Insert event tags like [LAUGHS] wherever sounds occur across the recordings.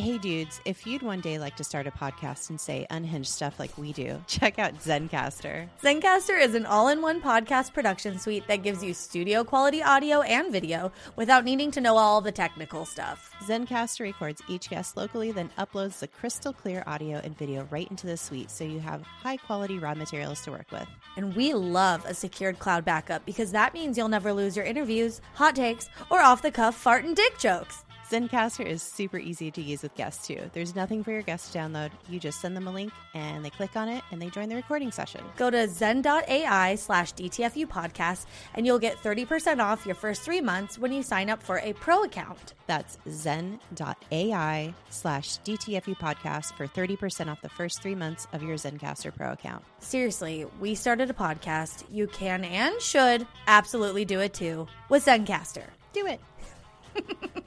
Hey dudes, if you'd one day like to start a podcast and say unhinged stuff like we do, [LAUGHS] check out Zencastr. Zencastr is an all in one podcast production suite that gives you studio quality audio and video without needing to know all the technical stuff. Zencastr records each guest locally, then uploads the crystal clear audio and video right into the suite so you have high quality raw materials to work with. And we love a secured cloud backup because that means you'll never lose your interviews, hot takes, or off the cuff fart and dick jokes. Zencastr is super easy to use with guests too. There's nothing for your guests to download. You just send them a link and they click on it and they join the recording session. Go to zen.ai slash DTFU podcast and you'll get 30% off your first three months when you sign up for a pro account. That's zen.ai slash DTFU podcast for 30% off the first three months of your Zencastr Pro account. Seriously, we started a podcast. You can and should absolutely do it too with Zencastr. Do it. [LAUGHS]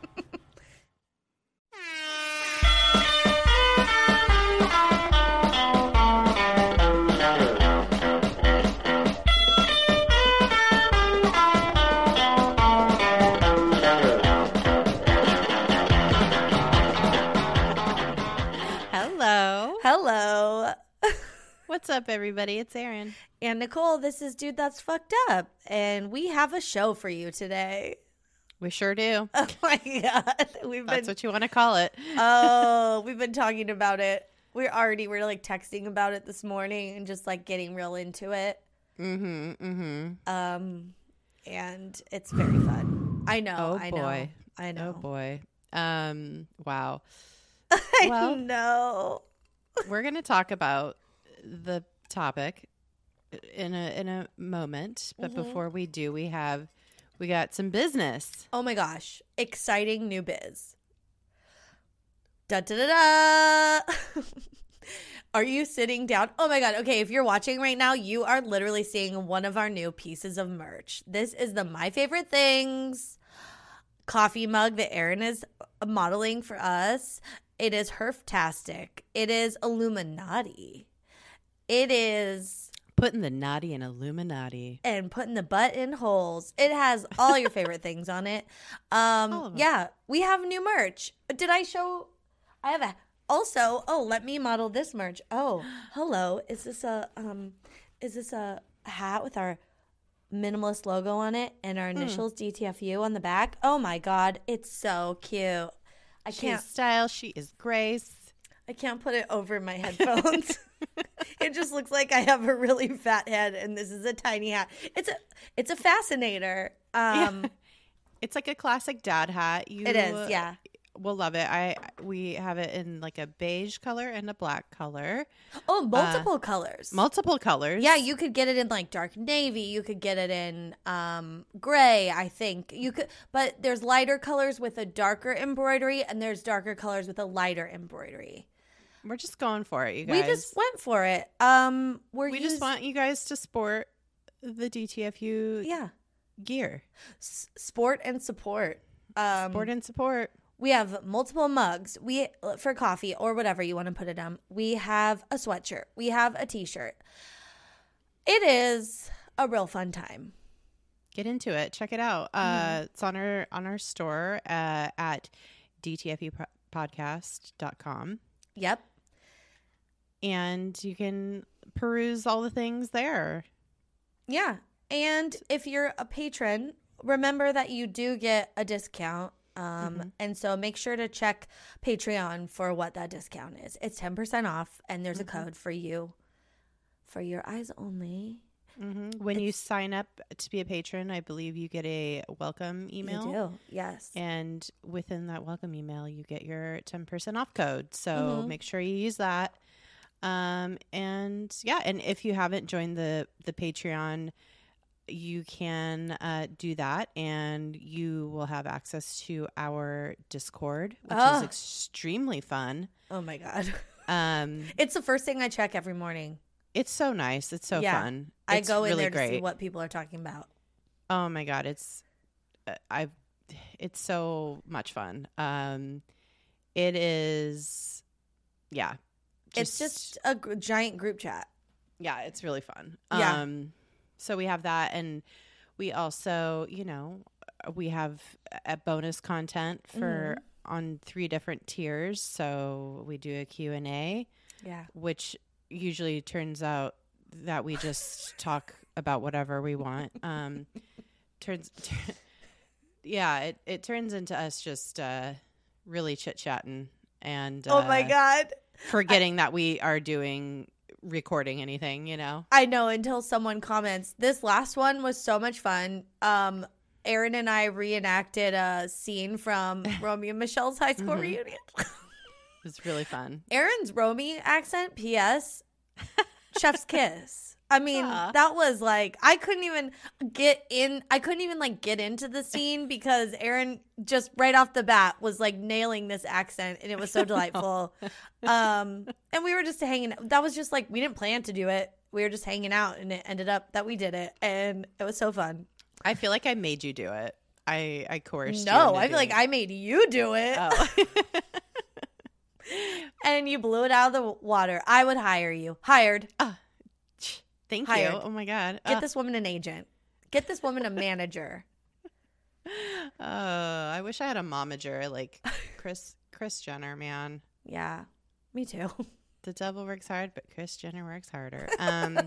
What's up, everybody? It's Erin. And Nicole, this is Dude That's Fucked Up. And we have a show for you today. We sure do. [LAUGHS] Oh my God. We've That's been, what you want to call it. oh, we've been [LAUGHS] talking about it. We're already, we're like texting about it this morning and just like getting real into it. Mm-hmm. Mm-hmm. Um, and it's very fun. I know. Oh I boy. know. I know. Oh boy. Um. Wow. [LAUGHS] I Well- know. We're gonna talk about the topic in a in a moment, but Mm-hmm. before we do, we have we got some business. Oh my gosh. Exciting new biz. Da da da da. Are you sitting down? Oh my God. Okay. If you're watching right now, you are literally seeing one of our new pieces of merch. This is the My Favorite Things coffee mug that Erin is modeling for us. It is Herftastic. It is Illuminati. It is Putting the naughty in Illuminati. and putting the butt in holes. It has all your favorite [LAUGHS] things on it. Um, yeah, we have new merch. Did I show? I have a. Also, oh, let me model this merch. Oh, [GASPS] hello. Is this a um? Is this a hat with our minimalist logo on it and Hmm. our initials DTFU on the back? Oh my god, it's so cute. I She can't. style. She is grace. I can't put it over my headphones. [LAUGHS] it just looks like I have a really fat head and this is a tiny hat. It's a it's a fascinator. Um It's like a classic dad hat. You it is, yeah. We'll love it. I we have it in like a beige color and a black color, Oh, multiple colors. multiple colors. yeah, you could get it in like dark navy, you could get it in um gray, I think. You could but there's lighter colors with a darker embroidery and there's darker colors with a lighter embroidery. We're just going for it, you guys. We just went for it. Um we're we use- just want you guys to sport the DTFU yeah, gear, s- sport and support. Um sport and support. We have multiple mugs. We for coffee or whatever you want to put it on. We have a sweatshirt. We have a t-shirt. It is a real fun time. Get into it. Check it out. Uh, it's on our on our store uh, at dtfupodcast.com. Yep. And you can peruse all the things there. Yeah. And if you're a patron, remember that you do get a discount. Um, And so make sure to check Patreon for what that discount is. It's 10% off, and there's a code for you for your eyes only. Mm-hmm. When you sign up to be a patron, I believe you get a welcome email. You do. Yes. And within that welcome email, you get your 10% off code. So Mhm. make sure you use that. Um, and yeah, and if you haven't joined the, the Patreon, you can uh, do that and you will have access to our Discord, which Ah. is extremely fun. Oh my God. [LAUGHS] Um, It's the first thing I check every morning. it's so nice. It's so Yeah. fun. I It's go in really there to great. see what people are talking about. Oh my god, it's uh, I've it's so much fun. Um it is yeah. It's just a giant group chat. yeah, it's really fun. Yeah. Um so we have that and we also, you know, we have a bonus content for on three different tiers. So we do a Q&A, Yeah. which usually turns out that we just talk about whatever we want. [LAUGHS] Um, turns, [LAUGHS] yeah, it, it turns into us just uh, really chit chatting and oh my uh, god. Forgetting that we are doing recording anything. You know, I know until someone comments. This last one was so much fun. Um Erin and I reenacted a scene from [LAUGHS] Romy and Michele's high school Mhm. reunion. it's really fun. Erin's Romy accent, P.S. [LAUGHS] Chef's kiss. I mean, Aw. that was like I couldn't even get in. I couldn't even like get into the scene [LAUGHS] because Erin just right off the bat was like nailing this accent, and it was so [LAUGHS] delightful. um, and we were just hanging. That was just like we didn't plan to do it. We were just hanging out, and it ended up that we did it, and it was so fun. I feel like I made you do it. I I coerced. you no, I feel like doing I made you do it, it. Oh. [LAUGHS] and you blew it out of the water. I would hire you. Hired. Thank Hired. you. Oh my god. Get Uh, this woman an agent. Get this woman a manager. [LAUGHS] Oh, I wish I had a momager like Kris Kris Jenner, man. Yeah, me too. The devil works hard, but Kris Jenner works harder. [LAUGHS] Um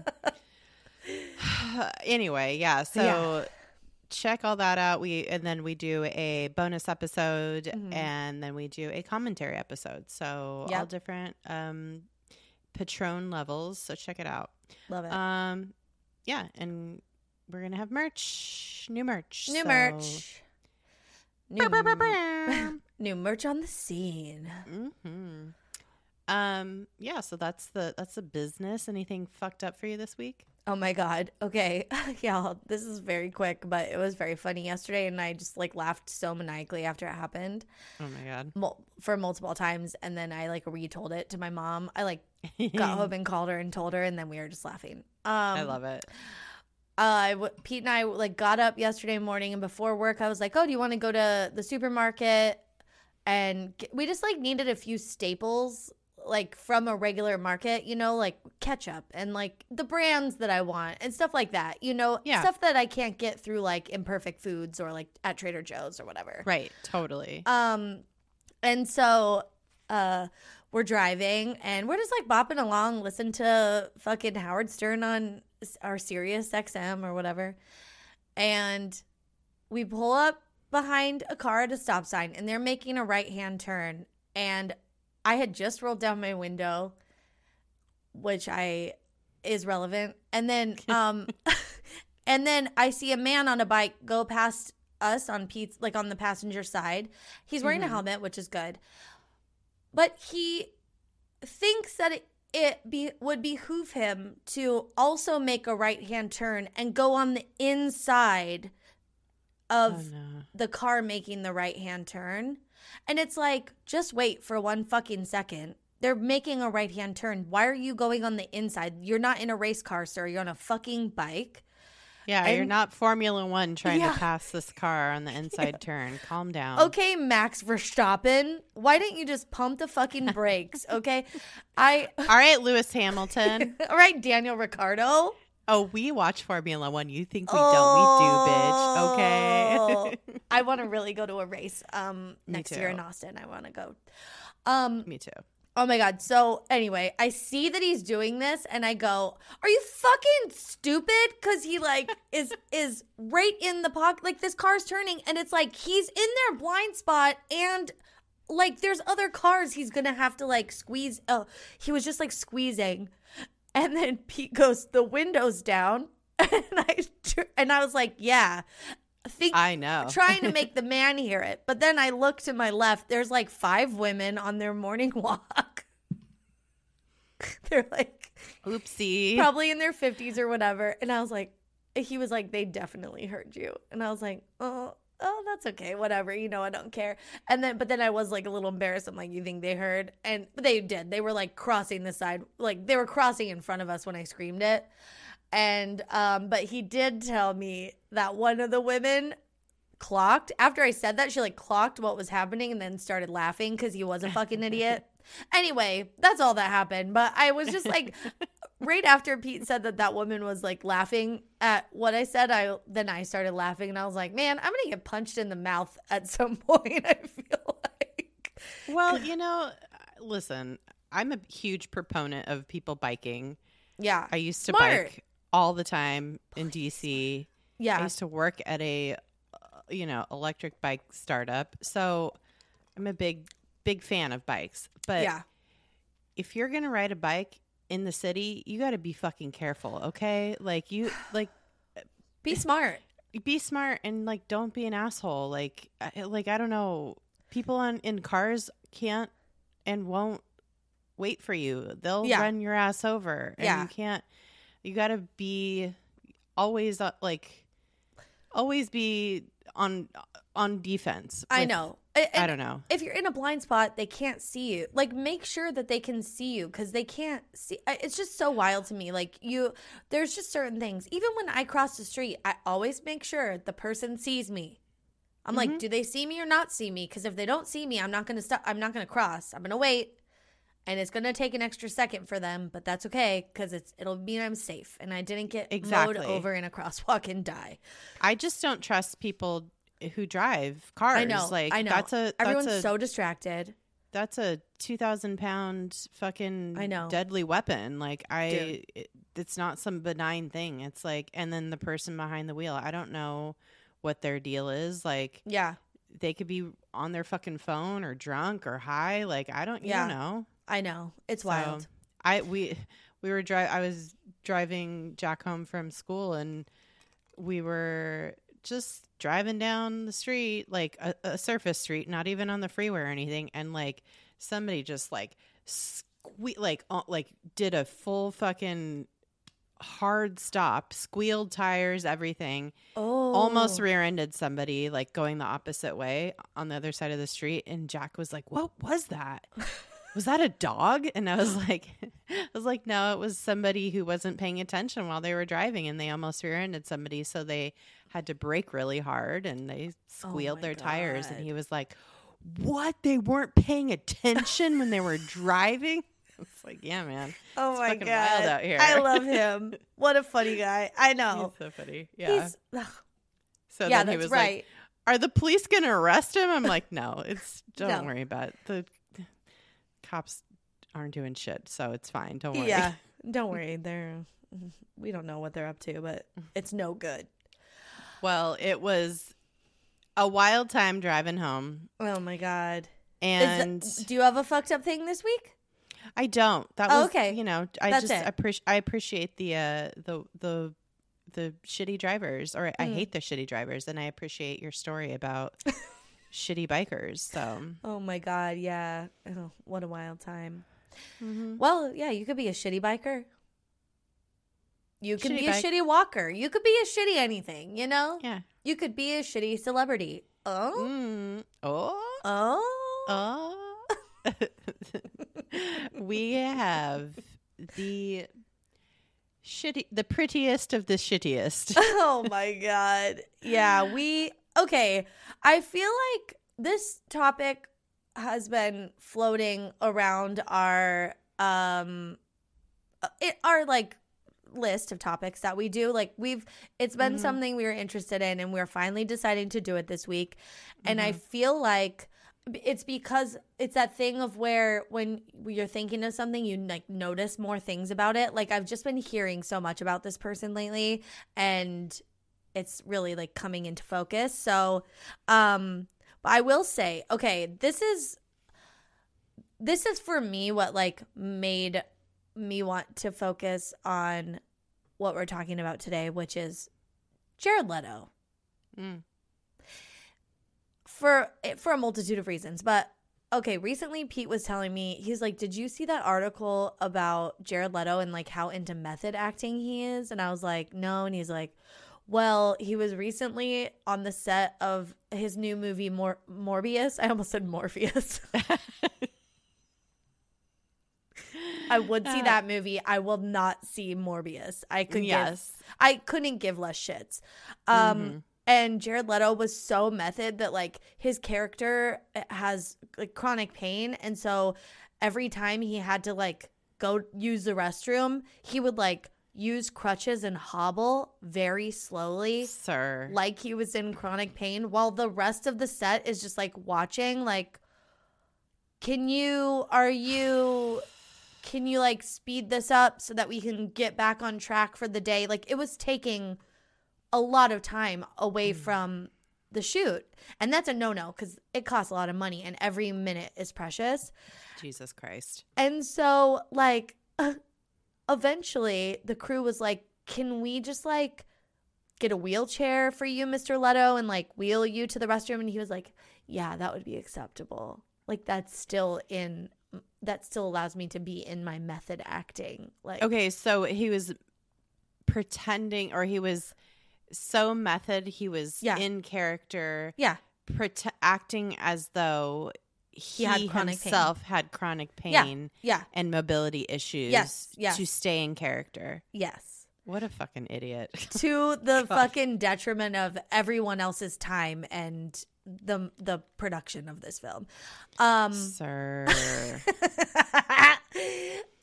[SIGHS] anyway, yeah, so Yeah. check all that out. We and then we do a bonus episode Mhm. and then we do a commentary episode. So all different um Patron levels. So check it out. Love it. Um yeah, and we're gonna have merch. New merch. New so- merch. New, [LAUGHS] new merch on the scene. hmm Um. Yeah. So that's the that's the business. Anything fucked up for you this week? Oh my god. Okay. [LAUGHS] yeah, this is very quick, but it was very funny yesterday and I just like laughed so maniacally after it happened Oh my god. mul- for multiple times and then I like retold it to my mom. I like [LAUGHS] got home and called her and told her and then we were just laughing. Um I love it. uh, w- Pete and I like got up yesterday morning, and before work, I was like, "Oh, do you want to go to the supermarket?" And g- we just like needed a few staples, like from a regular market, you know, like ketchup and like the brands that I want and stuff like that. You know, Yeah. stuff that I can't get through like Imperfect Foods or like at Trader Joe's or whatever. Right. Totally. Um, and so uh, we're driving and we're just like bopping along, listen to fucking Howard Stern on our Sirius XM or whatever, and we pull up behind a car at a stop sign, and they're making a right hand turn, and I had just rolled down my window, which I is relevant, and then [LAUGHS] um, [LAUGHS] and then I see a man on a bike go past us on Pete's like on the passenger side. He's wearing a Mhm. helmet, which is good. But he thinks that it, it be would behoove him to also make a right-hand turn and go on the inside of oh no. the car making the right-hand turn. And it's like, just wait for one fucking second. They're making a right-hand turn. Why are you going on the inside? You're not in a race car, sir. You're on a fucking bike. Yeah, you're not Formula One trying Yeah. to pass this car on the [LAUGHS] inside turn. Calm down. Okay, Max Verstappen, why didn't you just pump the fucking brakes? Okay, I. [LAUGHS] All right, Lewis Hamilton. [LAUGHS] All right, Daniel Ricciardo. Oh, we watch Formula One. You think we don't? We do, bitch. Okay. I want to really go to a race um [LAUGHS] next year in. Austin. I want to go. Um. Me too. Oh my god. So anyway, I see that he's doing this, and I go, "Are you fucking stupid?" Because he like [LAUGHS] is is right in the pocket. Like this car's turning, and it's like he's in their blind spot, and like there's other cars he's gonna have to like squeeze. Oh, he was just like squeezing, and then Pete goes, "The window's down," [LAUGHS] and I and I was like, "Yeah." Think I know. trying to [LAUGHS] make the man hear it. But then I look to my left, there's like five women on their morning [LAUGHS] walk. They're like Oopsie. probably in their 50s or whatever. And I was like, he was like, they definitely heard you. And I was like, oh, oh, that's okay. Whatever. You know, I don't care. And then, but then I was like a little embarrassed. I'm like, you think they heard? And they did. They were like crossing the side, like they were crossing in front of us when I screamed it. And, um, but he did tell me that one of the women clocked after I said that she like clocked what was happening and then started laughing because he was a fucking idiot. [LAUGHS] Anyway, that's all that happened. But I was just like, [LAUGHS] right after Pete said that that woman was like laughing at what I said, I then I started laughing and I was like, man, I'm gonna get punched in the mouth at some [LAUGHS] point. I feel like Well, you know, listen, I'm a huge proponent of people biking. Yeah. I used to Smart. bike all the time in DC. Yeah. I used to work at a, uh, you know, electric bike startup. So I'm a big, big fan of bikes. But yeah. if you're gonna ride a bike in the city, you got to be fucking careful, okay? Like you, [SIGHS] like Be smart. be smart and like don't be an asshole. Like, I- like I don't know, people on in cars can't and won't wait for you. They'll Yeah. run your ass over, and Yeah. you can't. You got to be always uh, like, always be on on defense. I know. I don't know. If you're in a blind spot, they can't see you. Like, make sure that they can see you because they can't see. It's just so wild to me. Like, you, there's just certain things. Even when I cross the street, I always make sure the person sees me. I'm Mm-hmm. like, do they see me or not see me? Because if they don't see me, I'm not gonna stop. I'm not gonna cross. I'm gonna wait, and it's gonna take an extra second for them, but that's okay because it's it'll mean I'm safe and I didn't get Exactly. mowed over in a crosswalk and die. I just don't trust people who drive cars. I know. Like I know. that's a that's Everyone's a so distracted. that's a two thousand pound fucking I know. deadly weapon. Like I, it, it's not some benign thing. It's like, and then the person behind the wheel, I don't know what their deal is. Like Yeah, they could be on their fucking phone or drunk or high. Like I don't, you Yeah. don't know. I know. It's So, wild. I we we were driving. I was driving Jack home from school, and we were just driving down the street, like a, a surface street, not even on the freeway or anything. And like somebody just like sque- like uh, like did a full fucking hard stop, squealed tires, everything Oh, almost rear-ended somebody like going the opposite way on the other side of the street and jack was like what was that [LAUGHS] was that a dog and i was [LAUGHS] like i was like no it was somebody who wasn't paying attention while they were driving and they almost rear-ended somebody so they had to brake really hard and they oh squealed my their tires and he was like what they weren't paying attention when they were driving [LAUGHS] it's like yeah man Oh It's my god, wild out here. I love him. What a funny guy. I [LAUGHS] know. he's so funny yeah He's so yeah, then he that's was like are the police going to arrest him? I'm like, no, it's don't No. worry about it. the cops aren't doing shit, so it's fine. Don't worry. yeah, [LAUGHS] don't worry. They're we don't know what they're up to, but it's no good. Well, it was a wild time driving home, Oh my god. and do you have a fucked up thing this week? I don't. That Oh, was okay. You know, I That's just appreciate. I appreciate the uh, the the the shitty drivers, or I Mm. hate the shitty drivers, and I appreciate your story about [LAUGHS] shitty bikers. So Oh my god, yeah. Oh, what a wild time. mhm. Well, yeah, you could be a shitty biker. You could Shitty be bike- a shitty walker. You could be a shitty anything, you know? yeah. You could be a shitty celebrity. Oh? Mm. Oh. Oh? Oh, [LAUGHS] we have the shitty, the prettiest of the shittiest. [LAUGHS] oh my god. Yeah, we okay. I feel like this topic has been floating around our um it, our like list of topics that we do like we've it's been Mhm. something we were interested in and we're finally deciding to do it this week and i Mhm. feel like it's because it's that thing of where when you're thinking of something you like notice more things about it like i've just been hearing so much about this person lately and it's really like coming into focus. So um but i will say okay this is this is for me what like made me want to focus on what we're talking about today which is jared leto. Mm. for for a multitude of reasons but okay recently pete was telling me he's like did you see that article about jared leto and like how into method acting he is? And i was like no and he's like well he was recently on the set of his new movie Mor- morbius i almost said morpheus [LAUGHS] i would see Uh, that movie i will not see morbius i could give yes. I couldn't give less shits. Um Mhm. and Jared Leto was so method that like his character eh, has like chronic pain and so every time he had to like go use the restroom, he would like use crutches and hobble very slowly Sir. like he was in chronic pain while the rest of the set is just like watching like can you are you can you like speed this up so that we can get back on track for the day? Like it was taking a lot of time away Mm. from the shoot. And that's a no-no cuz it costs a lot of money and every minute is precious. Jesus Christ. And so, like, [LAUGHS] eventually the crew was like, Can we just like get a wheelchair for you, Mr. Leto, and like wheel you to the restroom? And he was like, Yeah, that would be acceptable. Like, that's still in, that still allows me to be in my method acting. Like, Okay, so he was pretending, or he was so method, he was Yeah. in character, yeah, prote- acting as though he, had chronic pain. himself had chronic pain yeah, yeah. and mobility issues Yes, yes. to stay in character. yes. What a fucking idiot. [LAUGHS] to the [LAUGHS] fucking detriment of everyone else's time and the the production of this film. Um Sir. [LAUGHS]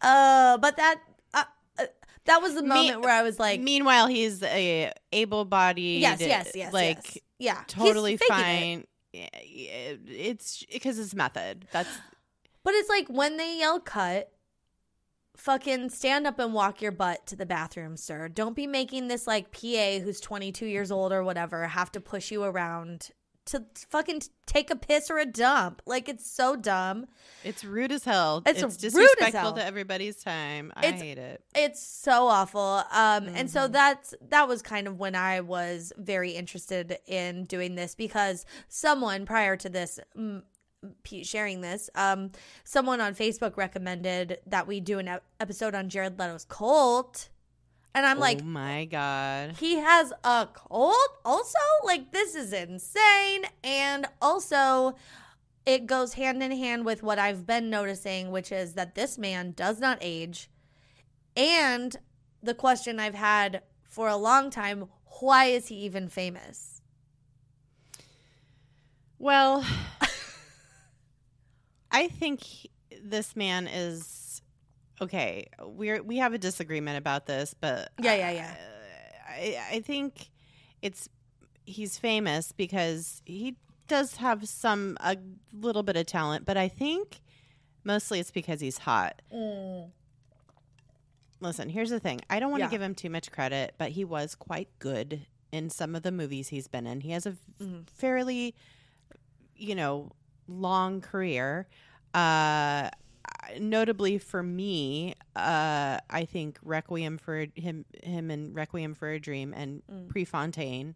uh, but that uh, uh, that was the Me- moment where I was like, Meanwhile, he's a able-bodied, yes, yes, yes, like yes. yeah, He's totally faking it. Yeah, yeah, It's because it's method. That's [SIGHS] But it's like when they yell cut, fucking stand up and walk your butt to the bathroom, sir. Don't be making this like PA who's 22 years old or whatever have to push you around to fucking take a piss or a dump. Like it's so dumb. it's rude as hell. It's It's, disrespectful hell. to everybody's time. I It's- hate it. It's so awful. Um and so Mhm. that's that was kind of when I was very interested in doing this because someone prior to this mm, Pete sharing this, um someone on Facebook recommended that we do an episode on Jared Leto's cult. And I'm oh like oh my god. he has a cult also like this is insane. And also it goes hand in hand with what i've been noticing which is that this man does not age. And the question i've had for a long time why is he even famous? Well, [SIGHS] I think he- this man is okay. We're we have a disagreement about this, but Yeah, yeah, yeah. I I think it's he's famous because he does have some a little bit of talent, but I think mostly it's because he's hot. Listen, here's the thing. I don't want to Yeah. give him too much credit, but he was quite good in some of the movies he's been in. He has a Mhm. fairly, you know, long career. Uh, notably for me, uh, I think Requiem for him, him and Requiem for a Dream and Mm. Prefontaine.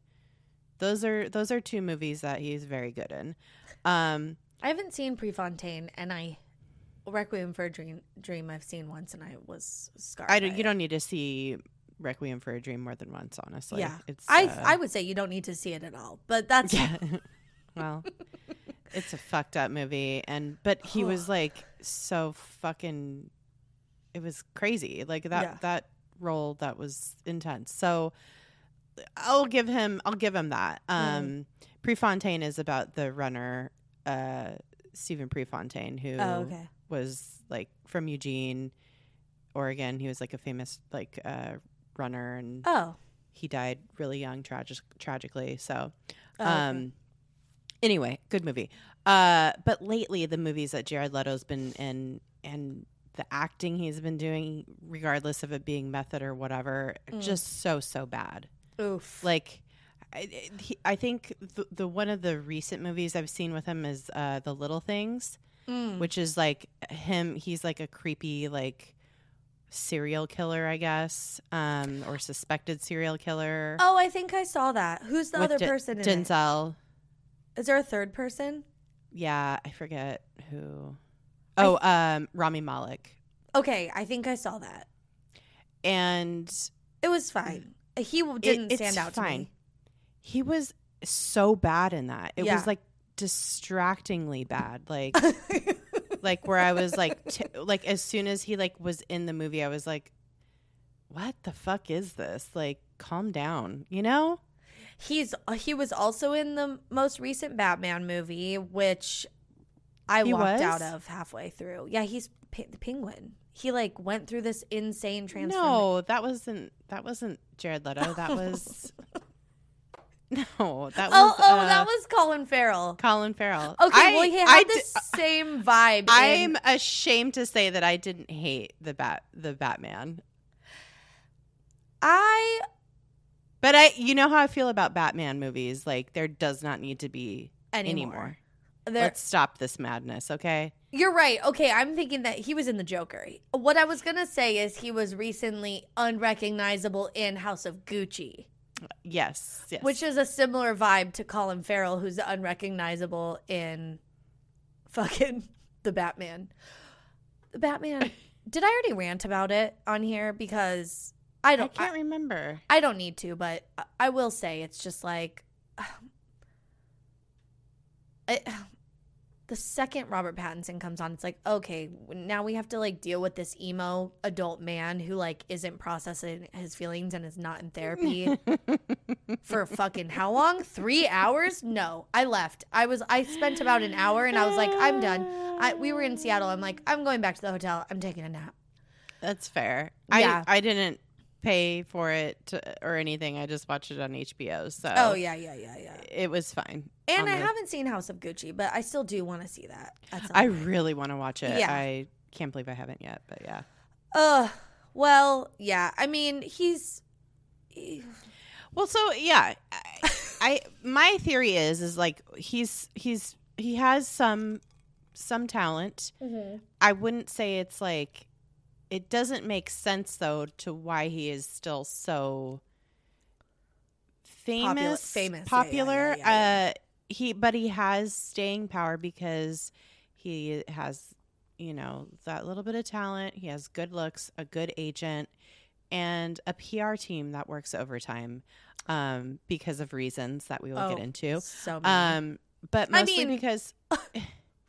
Those are those are two movies that he's very good in. Um, i haven't seen prefontaine and i requiem for a dream dream i've seen once and i was scarred I don't, you it. don't need to see Requiem for a Dream more than once, honestly. yeah it's i uh, i would say you don't need to see it at all but that's Yeah. [LAUGHS] well, [LAUGHS] it's a fucked up movie, and but he was [SIGHS] like so fucking. It was crazy, like that Yeah. that role that was intense. So I'll give him. I'll give him that. Mm-hmm. Um, Prefontaine is about the runner, uh, Stephen Prefontaine, who oh okay was like from Eugene, Oregon. He was like a famous like uh, runner, and oh he died really young, tragic, tragically. So, Oh, okay. um, anyway, good movie. Uh, but lately, the movies that Jared Leto's been in and the acting he's been doing, regardless of it being method or whatever, Mm. just so so bad. oof Like, I, he, I think the, the one of the recent movies I've seen with him is uh, The Little Things, Mm. which is like him. He's like a creepy like serial killer, I guess, um, or suspected serial killer. Oh, I think I saw that. Who's the other Den- person in Denzel. it? Is there a third person? Yeah, I forget who. Oh, um, Rami Malek, Okay, I think I saw that. and It was fine. He didn't it's stand out to fine. me. he was so bad in that. It Yeah. was like distractingly bad. Like, [LAUGHS] like where I was like, t- like as soon as he like was in the movie, I was like, what the fuck is this? Like, calm down, you know? He's uh, he was also in the most recent Batman movie, which I He walked was? out of halfway through. Yeah, he's P- the Penguin. He like went through this insane transformation. No, that wasn't that wasn't Jared Leto. [LAUGHS] That was [LAUGHS] No, that was Oh, oh, uh, that was Colin Farrell. Colin Farrell. Okay, I- well, he I had di- the same vibe. I'm ashamed to say that I didn't hate the bat the Batman. I But I you know how I feel about Batman movies. Like there does not need to be anymore. anymore. There, Let's stop this madness, okay? You're right. Okay, I'm thinking that he was in the Joker. What I was gonna say is he was recently unrecognizable in House of Gucci, Yes. Yes. which is a similar vibe to Colin Farrell, who's unrecognizable in fucking [LAUGHS] the Batman. The Batman. [LAUGHS] Did I already rant about it on here? Because I I don't. can't remember. I don't need to, but I- I will say it's just like [SIGHS] I, [SIGHS] the second Robert Pattinson comes on, it's like okay, now we have to like deal with this emo adult man who like isn't processing his feelings and is not in therapy [LAUGHS] for fucking how long? Three hours? No, I left. I was I spent about an hour and I was like I'm done. I we were in Seattle. I'm like I'm going back to the hotel. I'm taking a nap. That's fair. Yeah. I I didn't pay for it to, or anything. I just watched it on HBO. So Oh yeah, yeah, yeah, yeah. it was fine. And I the- haven't seen House of Gucci, but I still do want to see that. At I really want to watch it. Yeah. I can't believe I haven't yet, but yeah. Ugh. Well, yeah. I mean, he's. Well, so yeah, I, I my theory is is like he's he's he has some some talent. Mm-hmm. I wouldn't say it's like it doesn't make sense though to why he is still so famous famous. Yeah, yeah, popular yeah, yeah, uh he but he has staying power because he has you know that little bit of talent he has good looks a good agent and a PR team that works overtime um because of reasons that we will get Oh, into So many. um but I mean- because [LAUGHS]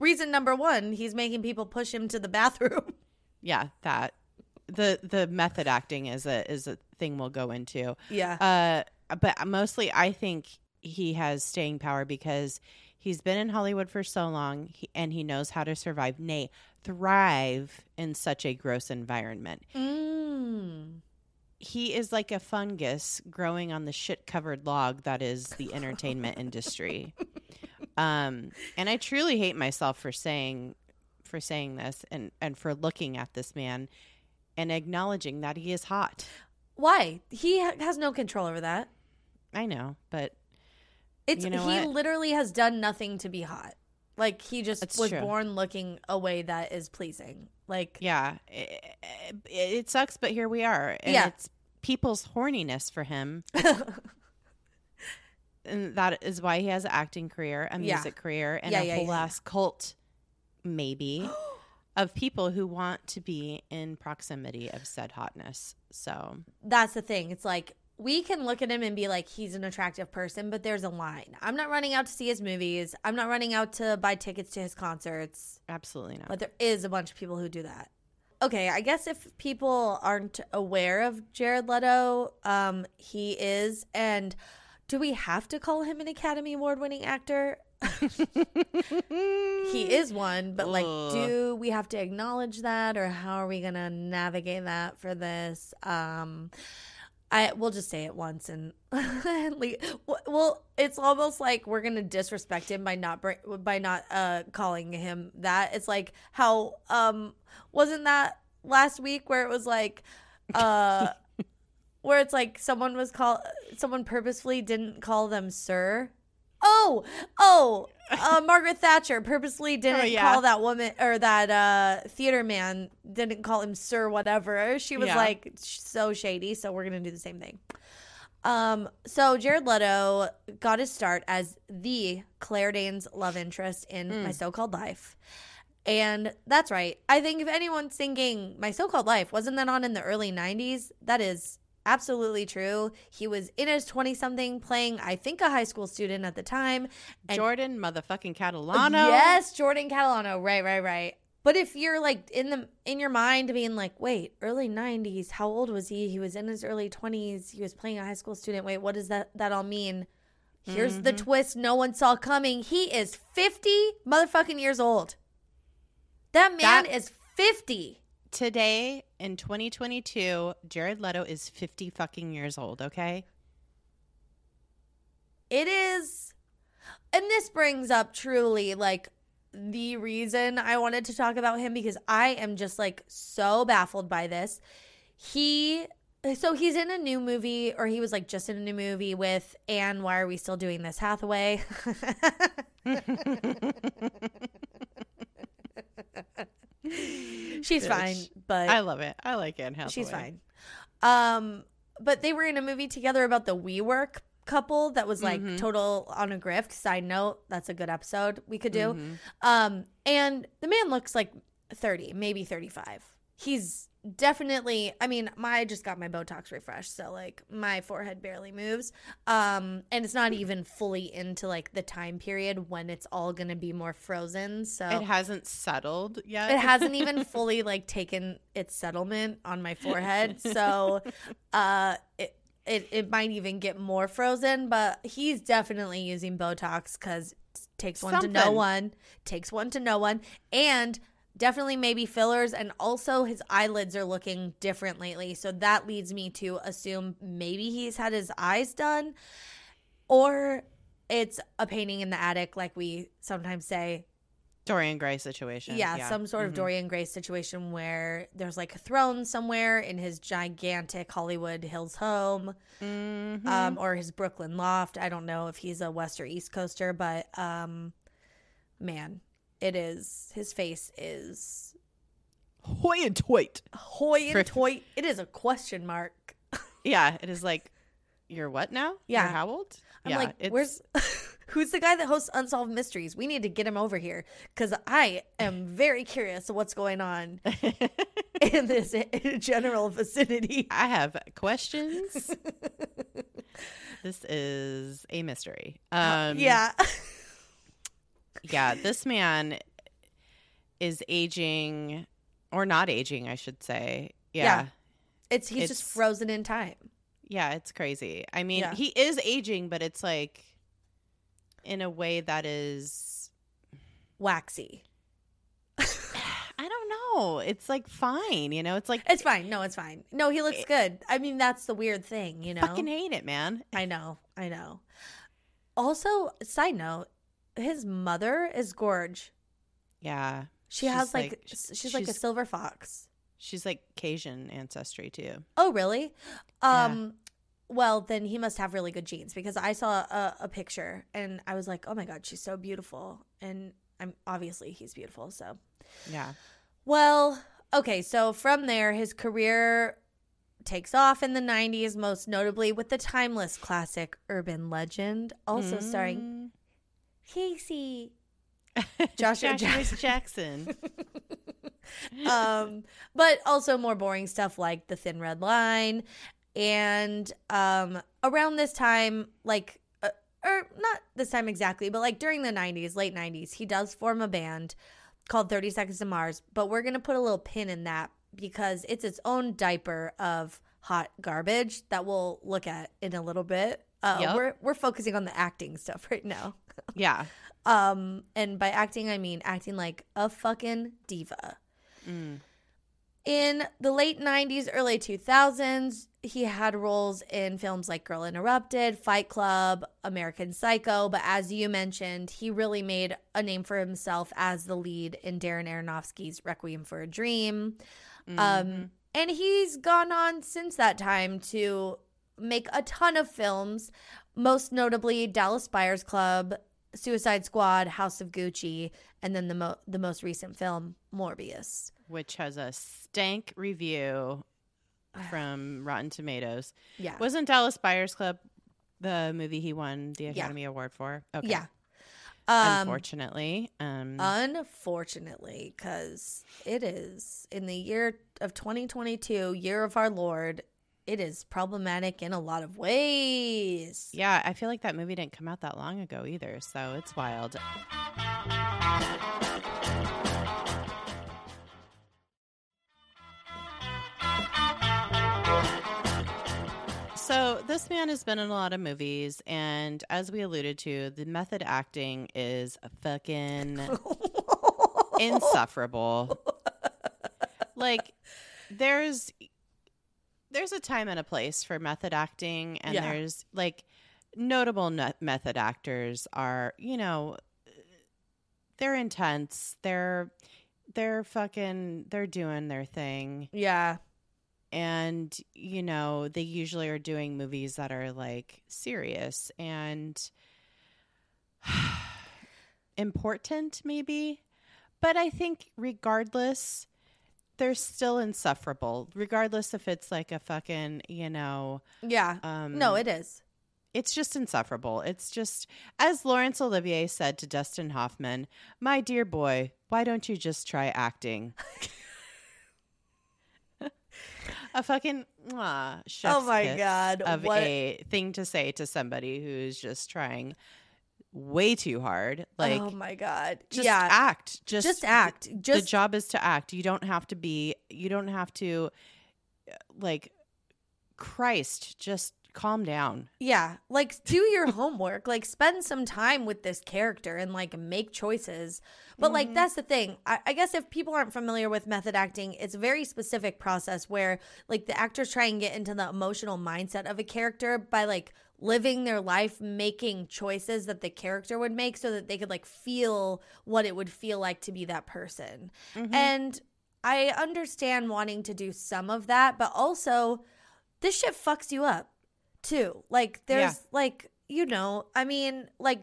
Reason number one, he's making people push him to the bathroom. [LAUGHS] yeah that the the method acting is a is a thing we'll go into yeah. uh but mostly i think he has staying power because he's been in hollywood for so long he, and he knows how to survive nay thrive in such a gross environment Mm. he is like a fungus growing on the shit covered log that is the entertainment industry [LAUGHS] um and i truly hate myself for saying for saying this and and for looking at this man and acknowledging that he is hot Why? He ha- has no control over that. i know but It's You know he what? literally has done nothing to be hot. Like he just That's was true. born looking a way that is pleasing. Like yeah it, it sucks but here we are and Yeah. it's people's horniness for him [LAUGHS] and that is why he has an acting career a Yeah. music career and Yeah, a yeah, whole yeah, ass cult maybe [GASPS] of people who want to be in proximity of said hotness so that's the thing. It's like we can look at him and be like, he's an attractive person, but there's a line. I'm not running out to see his movies. I'm not running out to buy tickets to his concerts. absolutely not But there is a bunch of people who do that. Okay, I guess if people aren't aware of Jared Leto, um, he is. And do we have to call him an Academy Award winning actor? [LAUGHS] he is one, but like, Ugh. do we have to acknowledge that, or how are we gonna navigate that for this? Um, I we'll just say it once and [LAUGHS] well, it's almost like we're gonna disrespect him by not by not uh calling him that. It's like how um wasn't that last week where it was like uh [LAUGHS] where it's like someone was call someone purposefully didn't call them sir. Oh, oh, uh, Margaret Thatcher purposely [LAUGHS] didn't Oh, yeah. call that woman or that uh, theater man didn't call him sir whatever. She was Yeah. like so shady, so we're gonna do the same thing. Um, so Jared Leto got his start as the Claire Danes love interest in Mm. My So-Called Life. And that's right. I think if anyone's thinking My So-Called Life wasn't that on in the early 90s, that is absolutely true. He was in his 20 something playing I think a high school student at the time. And- jordan motherfucking catalano Yes, Jordan Catalano. Right, right, right. But if you're like in the in your mind being like, wait, early '90s, how old was he? He was in his early 20s. He was playing a high school student. Wait, what does that that all mean? Here's the mm-hmm. twist no one saw coming. He is 50 motherfucking years old. That man That- is 50. Today in 2022 jared leto is 50 fucking years old okay it is and this brings up truly like the reason I wanted to talk about him because I am just like so baffled by this. He so he's in a new movie or he was like just in a new movie with and why are we still doing this Hathaway? [LAUGHS] [LAUGHS] [LAUGHS] She's Bitch. fine, but I love it. I like Anne Hathaway. She's fine. Um, but they were in a movie together about the WeWork couple that was like Mhm. total on a grift. Side note, that's a good episode we could do. Mhm. Um, and the man looks like 30, maybe 35. He's definitely, I mean, my I just got my Botox refreshed, so like my forehead barely moves. Um, and it's not even fully into like the time period when it's all gonna be more frozen. So It hasn't settled yet. it hasn't even [LAUGHS] fully like taken its settlement on my [LAUGHS] forehead so uh it it, it might even get more frozen but he's definitely using botox because takes one to know Something. one takes one to know one and definitely maybe fillers and also his eyelids are looking different lately so that leads me to assume maybe he's had his eyes done or it's a painting in the attic like we sometimes say Dorian Gray situation. yeah, some sort of Mhm. Dorian Gray situation where there's like a throne somewhere in his gigantic Hollywood Hills home, Mhm. um, or his Brooklyn loft. I don't know if he's a West or East Coaster, but um, man, it is his face is Hoy and toit. hoy and For- toy. It is a question mark. [LAUGHS] Yeah, it is like, you're what now? You're Yeah. how old? I'm yeah, like, it's- where's [LAUGHS] who's the guy that hosts Unsolved Mysteries? We need to get him over here because I am very curious of what's going on [LAUGHS] in this general vicinity. I have questions. this is a mystery. Um, yeah. Yeah. This man is aging, or not aging, I should say. Yeah, Yeah. It's he's just frozen in time. yeah, it's crazy. I mean, Yeah. he is aging, but it's like in a way that is, Waxy. [SIGHS] I don't know. It's like fine, you know. It's like It's fine. No, it's fine. No, he looks eh. good. I mean, that's the weird thing, you know. I fucking hate it, man. I know. I know. Also, side note, his mother is gorge. Yeah, She She's has like, like- s- she's, like a silver fox. she's like Cajun ancestry too. Oh, really? Yeah. Um well, then he must have really good genes because I saw a, a picture and I was like, "Oh my god, she's so beautiful." And I'm obviously he's beautiful, so Yeah. Well, okay, so from there, his career takes off in the 90s, most notably with the timeless classic Urban Legend, also starring Casey. [LAUGHS] Joshua Joshua Jackson. [LAUGHS] Um, but also more boring stuff like The Thin Red Line. And um, around this time, like, uh, or not this time exactly, but like during the 90s, late 90s, he does form a band called 30 Seconds to Mars. But we're going to put a little pin in that because it's its own diaper of hot garbage that we'll look at in a little bit. Uh, Yep. We're we're focusing on the acting stuff right now. Yeah. [LAUGHS] Um, and by acting, I mean acting like a fucking diva. Mm. In the late 90s, early 2000s, he had roles in films like Girl Interrupted, Fight Club, American Psycho. But as you mentioned, he really made a name for himself as the lead in Darren Aronofsky's Requiem for a Dream. Mhm. Um, and he's gone on since that time to make a ton of films, most notably Dallas Buyers Club, Suicide Squad, House of Gucci, and then the mo- the most recent film Morbius. which has a stank review [SIGHS] from Rotten Tomatoes. Yeah. Wasn't Dallas Buyers Club the movie he won the Academy Award for? Okay. Yeah. Um, Unfortunately. Um, unfortunately, because it is in the year of 2022, year of our Lord, it is problematic in a lot of ways. yeah, I feel like that movie didn't come out that long ago either, so it's wild. So, this man has been in a lot of movies, and as we alluded to, the method acting is fucking [LAUGHS] insufferable. like there's there's a time and a place for method acting and Yeah. there's like notable method actors are, you know, they're intense. They're they're fucking they're doing their thing Yeah. and you know, they usually are doing movies that are like serious and [SIGHS] important maybe. But I think regardless they're still insufferable regardless if it's like a fucking, you know, Yeah. um no, it is. it's just insufferable. It's just, as Laurence Olivier said to Dustin Hoffman, my dear boy, why don't you just try acting? [LAUGHS] a fucking Oh my God, of what- a thing to say to somebody who's just trying way too hard. Like, oh my god. just yeah. act. Just, just act. the job is to act. You don't have to be. You don't have to, uh, like, Christ. Just calm down. Yeah, like do your homework, like spend some time with this character and like make choices. But like that's the thing. I, I guess if people aren't familiar with method acting, it's a very specific process where like the actors try and get into the emotional mindset of a character by like living their life making choices that the character would make so that they could like feel what it would feel like to be that person. Mm-hmm. And I understand wanting to do some of that, but also this shit fucks you up too. Like there's Yeah. like you know, I mean, like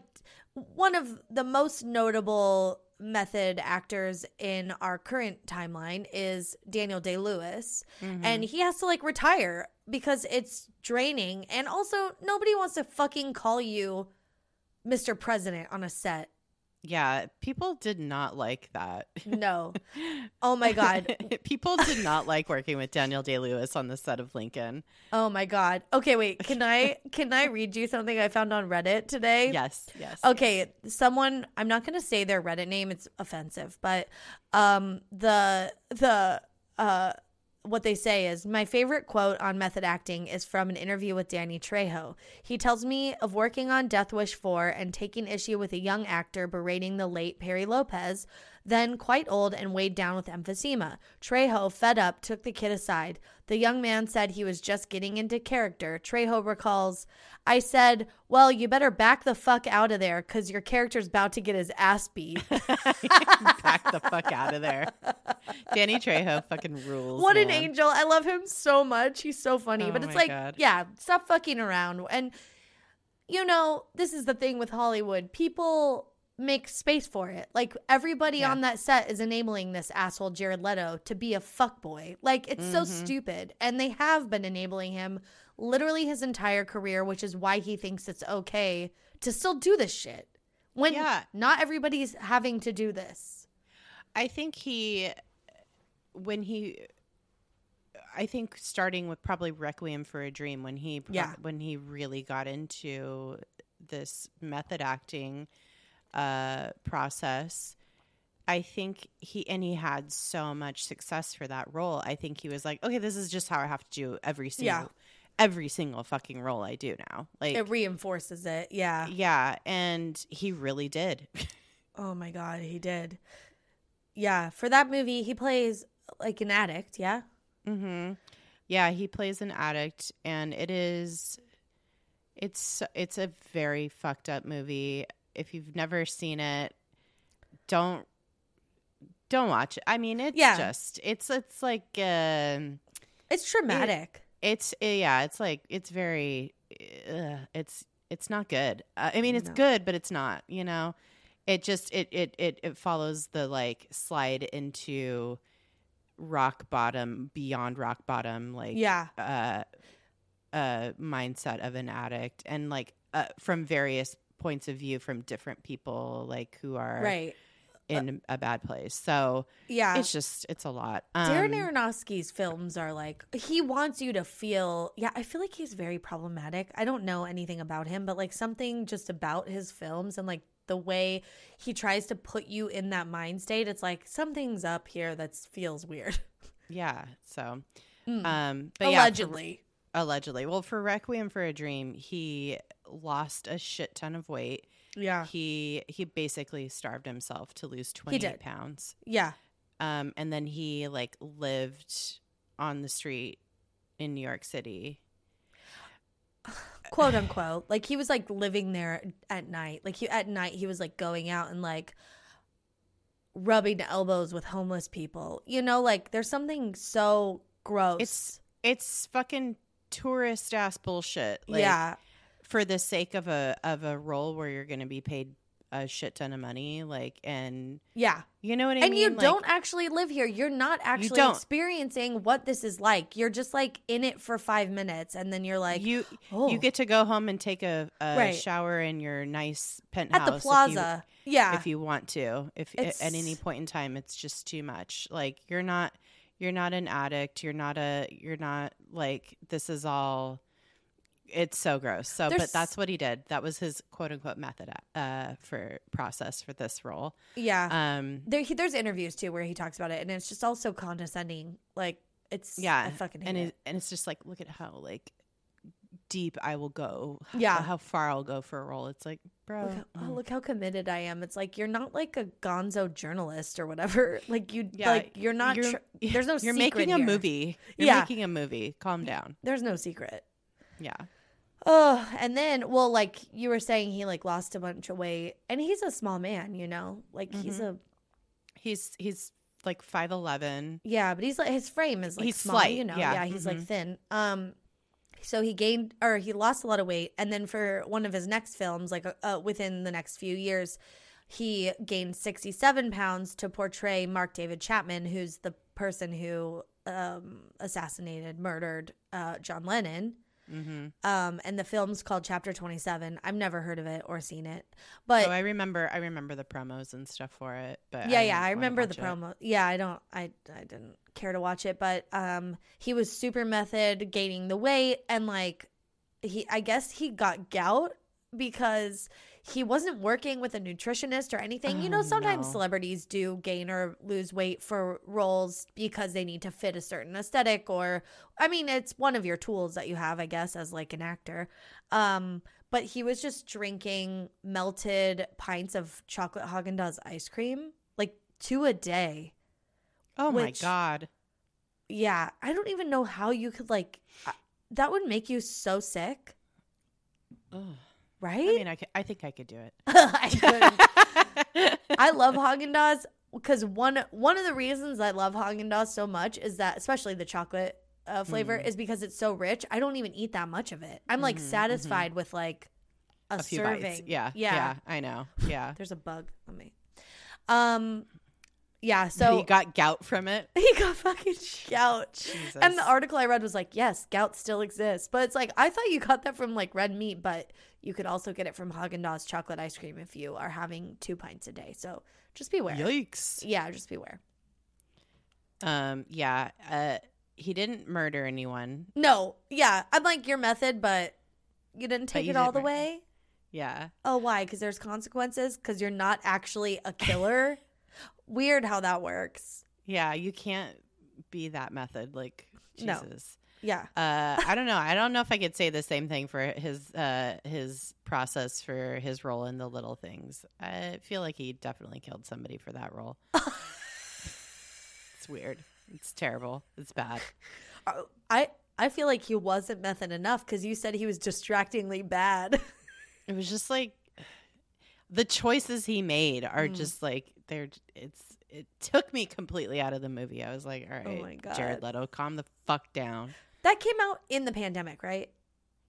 one of the most notable method actors in our current timeline is Daniel Day Lewis, Mm-hmm. and he has to like retire because it's draining, and also nobody wants to fucking call you Mr. President on a set. Yeah, people did not like that. No. [LAUGHS] Oh my god. [LAUGHS] people did not like working with Daniel Day Lewis on the set of Lincoln. Oh my god. Okay, wait. Can I can I read you something I found on Reddit today? Yes, yes. Okay, someone I'm not going to say their Reddit name, it's offensive, but um the the uh what they say is my favorite quote on method acting is from an interview with Danny Trejo. He tells me of working on Death Wish 4 and taking issue with a young actor berating the late Perry Lopez, then quite old and weighed down with emphysema. Trejo, fed up, took the kid aside. The young man said he was just getting into character. Trejo recalls, I said, Well, you better back the fuck out of there because your character's about to get his ass beat. [LAUGHS] Back the [LAUGHS] fuck out of there. Danny Trejo fucking rules. What an angel. I love him so much. He's so funny. Oh but it's like, God. yeah, stop fucking around. And, you know, this is the thing with Hollywood. People make space for it. Like, everybody Yeah. on that set is enabling this asshole, Jared Leto, to be a fuckboy. Like, it's so Mm-hmm. stupid. And they have been enabling him literally his entire career, which is why he thinks it's okay to still do this shit. When Yeah. not everybody's having to do this. I think he, when he, I think starting with probably Requiem for a Dream, when he, pro- Yeah. when he really got into this method acting uh, process, I think he and he had so much success for that role. I think he was like, okay, this is just how I have to do every single, Yeah. every single fucking role I do now. Like, It reinforces it. Yeah. yeah, and he really did. Oh my god, he did. Yeah, for that movie, he plays like an addict. Yeah, Mm-hmm. Yeah, he plays an addict, and it is, it's it's a very fucked up movie. If you've never seen it, don't don't watch it. I mean, it's Yeah. just it's it's like um, it's traumatic. it's eh, yeah, it's like it's very, uh, it's it's not good. Uh, I mean, it's No. good, but it's not. You know, it just it it it it follows the like slide into rock bottom beyond rock bottom like yeah, uh uh mindset of an addict and like uh, from various points of view from different people like who are right. in a bad place so Yeah, it's just it's a lot um, Darren Aronofsky's films are like he wants you to feel. Yeah, I feel like he's very problematic. I don't know anything about him, but like something just about his films and like the way he tries to put you in that mind state. It's like something's up here that feels weird. [LAUGHS] yeah so Mm. um but yeah for- Allegedly. well for requiem for a dream he lost a shit ton of weight yeah. he he basically starved himself to lose He 28 pounds Yeah. um and then he like lived on the street in new york city [SIGHS] quote unquote. Like he was like living there at night. Like he at night he was like going out and like rubbing elbows with homeless people. You know, like there's something so gross. It's it's fucking tourist ass bullshit. Like, yeah. for the sake of a of a role where you're going to be paid a shit ton of money, like, and Yeah. you know what I and mean. And you Like, don't actually live here. You're not actually don't. experiencing what this is like. You're just like in it for five minutes and then you're like you oh. you get to go home and take a, a Right. shower in your nice penthouse at the if you- plaza. yeah. if you want to if It's- at any point in time it's just too much like you're not you're not an addict you're not a you're not like this is all it's so gross so There's- but that's what he did that was his quote unquote method uh for process for this role yeah. um there, he, there's interviews too where he talks about it and it's just all so condescending. Like it's yeah I fucking and it. it, and it's just like look at how like deep i will go Yeah. how far i'll go for a role it's like bro Look how, oh, mm. look how committed I am. It's like you're not like a gonzo journalist or whatever. [LAUGHS] Like you Yeah, like you're not you're- tr- [LAUGHS] there's no you're making a here. movie you're Yeah. making a movie calm down There's no secret. yeah Oh, and then well like you were saying he like lost a bunch of weight and he's a small man, you know? Like he's Mhm. a he's he's like 5'11 yeah, but he's like his frame is like He's small, slight, you know. yeah, Yeah, he's like mhm. thin. Um so he gained or he lost a lot of weight and then for one of his next films like uh, within the next few years he gained 67 pounds to portray Mark David Chapman who's the person who um assassinated murdered uh John Lennon mm-hmm. um and the film's called Chapter 27 I've never heard of it or seen it but oh, I remember. I remember the promos and stuff for it. But yeah, I yeah, I remember the it. promo. Yeah, I don't, I, I didn't care to watch it, but um, he was super method, gaining the weight, and like, he, I guess he got gout because he wasn't working with a nutritionist or anything. you know, Oh, sometimes no. celebrities do gain or lose weight for roles because they need to fit a certain aesthetic, or I mean, it's one of your tools that you have, I guess, as like an actor. Um, but he was just drinking melted pints of chocolate Haagen Dazs ice cream, like two a day. Oh my god! Yeah, I don't even know how you could like. That would make you so sick, Ugh. right? I mean, I, could, I think I could do it. [LAUGHS] I. I love Haagen Dazs because one one of the reasons I love Haagen Dazs so much is that, especially the chocolate uh, flavor, Mhm. is because it's so rich. I don't even eat that much of it. I'm like Mhm, mhm. satisfied with like a, a few serving. Yeah, yeah. yeah, I know. Yeah. [LAUGHS] There's a bug on me. Um, yeah. [LAUGHS] So he got gout from it. [LAUGHS] he got fucking gout. Jesus. And the article I read was like, yes, gout still exists, but it's like I thought you got that from like red meat, but you could also get it from Haagen Dazs chocolate ice cream if you are having two pints a day. So just beware. Yikes. Yeah, just beware. Um. Yeah. Uh. He didn't murder anyone. No, yeah, I'm like your method, but you didn't take you it all the way. Yeah. Oh, why? Because there's consequences. Because you're not actually a killer. [LAUGHS] Weird how that works. Yeah. You can't be that method. Like No. Jesus. Yeah. Uh, I don't know. I don't know if I could say the same thing for his uh, his process for his role in the little things. I feel like he definitely killed somebody for that role. [LAUGHS] it's weird. It's terrible. It's bad. Uh, I I feel like he wasn't method enough because you said he was distractingly bad. It was just like the choices he made are Mm. just like they're. It's it took me completely out of the movie. I was like, all right, Oh my God. Jared Leto, calm the fuck down. that came out in the pandemic, right?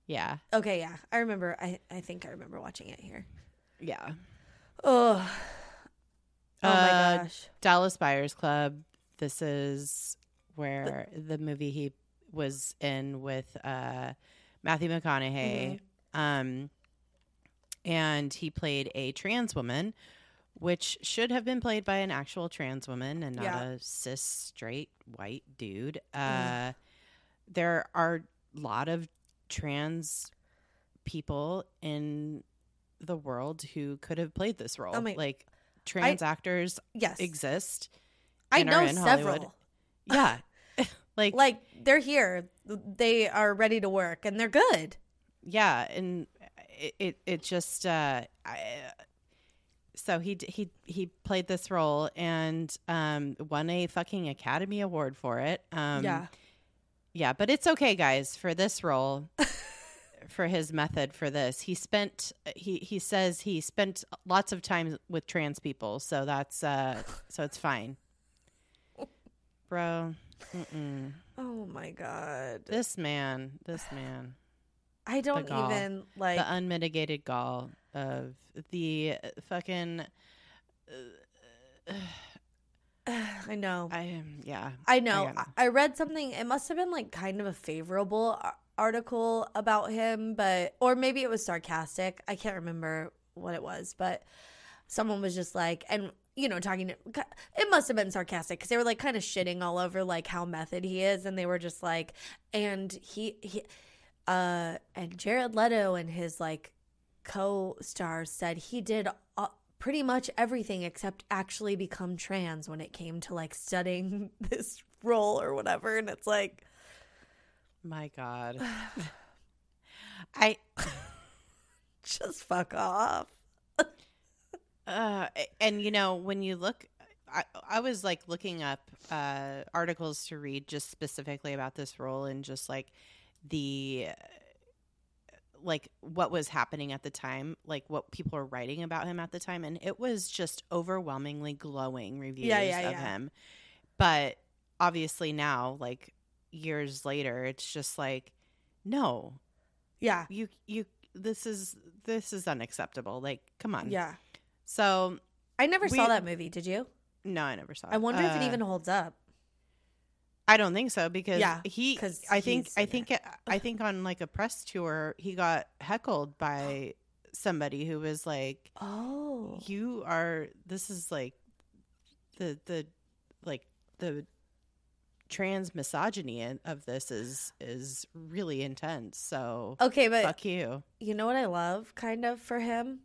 Yeah, Okay, yeah. I remember I, I think I remember watching it here. yeah. Oh. Oh my Uh, gosh. Dallas Buyers Club. This is where the movie he was in with uh, Matthew McConaughey. Mm-hmm. Um, and he played a trans woman, which should have been played by an actual trans woman and not Yeah. a cis straight white dude. Uh, Mm. there are a lot of trans people in the world who could have played this role. Oh my- like trans actors Yes. exist. I know in several. Hollywood. [LAUGHS] Yeah. [LAUGHS] like, Like they're here. They are ready to work and they're good. yeah, and it it, it just uh I, so he he he played this role and um won a fucking Academy Award for it. Um yeah. Yeah, but it's okay guys for this role. [LAUGHS] for his method for this. He spent he he says he spent lots of time with trans people, so that's uh so it's fine. Bro, mm-mm. Oh my god. this man, this man, I don't gall. even like the unmitigated gall of the fucking. [SIGHS] I know. I am yeah. I know. I. I read something. It must have been like kind of a favorable article about him, but or maybe it was sarcastic. I can't remember what it was, but someone was just like, and you know, talking. To, it must have been sarcastic because they were like kind of shitting all over like how method he is, and they were just like, and he he, uh, and Jared Leto and his like co-stars said he did. Uh, pretty much everything except actually become trans when it came to like studying [LAUGHS] this role or whatever and it's like My God. [SIGHS] [SIGHS] I [LAUGHS] just fuck off [LAUGHS] uh and you know when you look I, I was like looking up uh articles to read just specifically about this role and just like the like what was happening at the time like what people were writing about him at the time and it was just overwhelmingly glowing reviews Yeah, yeah, of yeah. him. But obviously now like years later it's just like no. Yeah. You you this is this is unacceptable. Like come on. Yeah. So i never saw that movie. Did you? No i never saw it. I wonder if it Uh, even holds up i don't think so because Yeah, he 'cause i think i think it, i think on like a press tour he got heckled by somebody who was like oh. You are this is like the the like the trans misogyny of this is is really intense so okay but fuck you. you know what i love kind of for him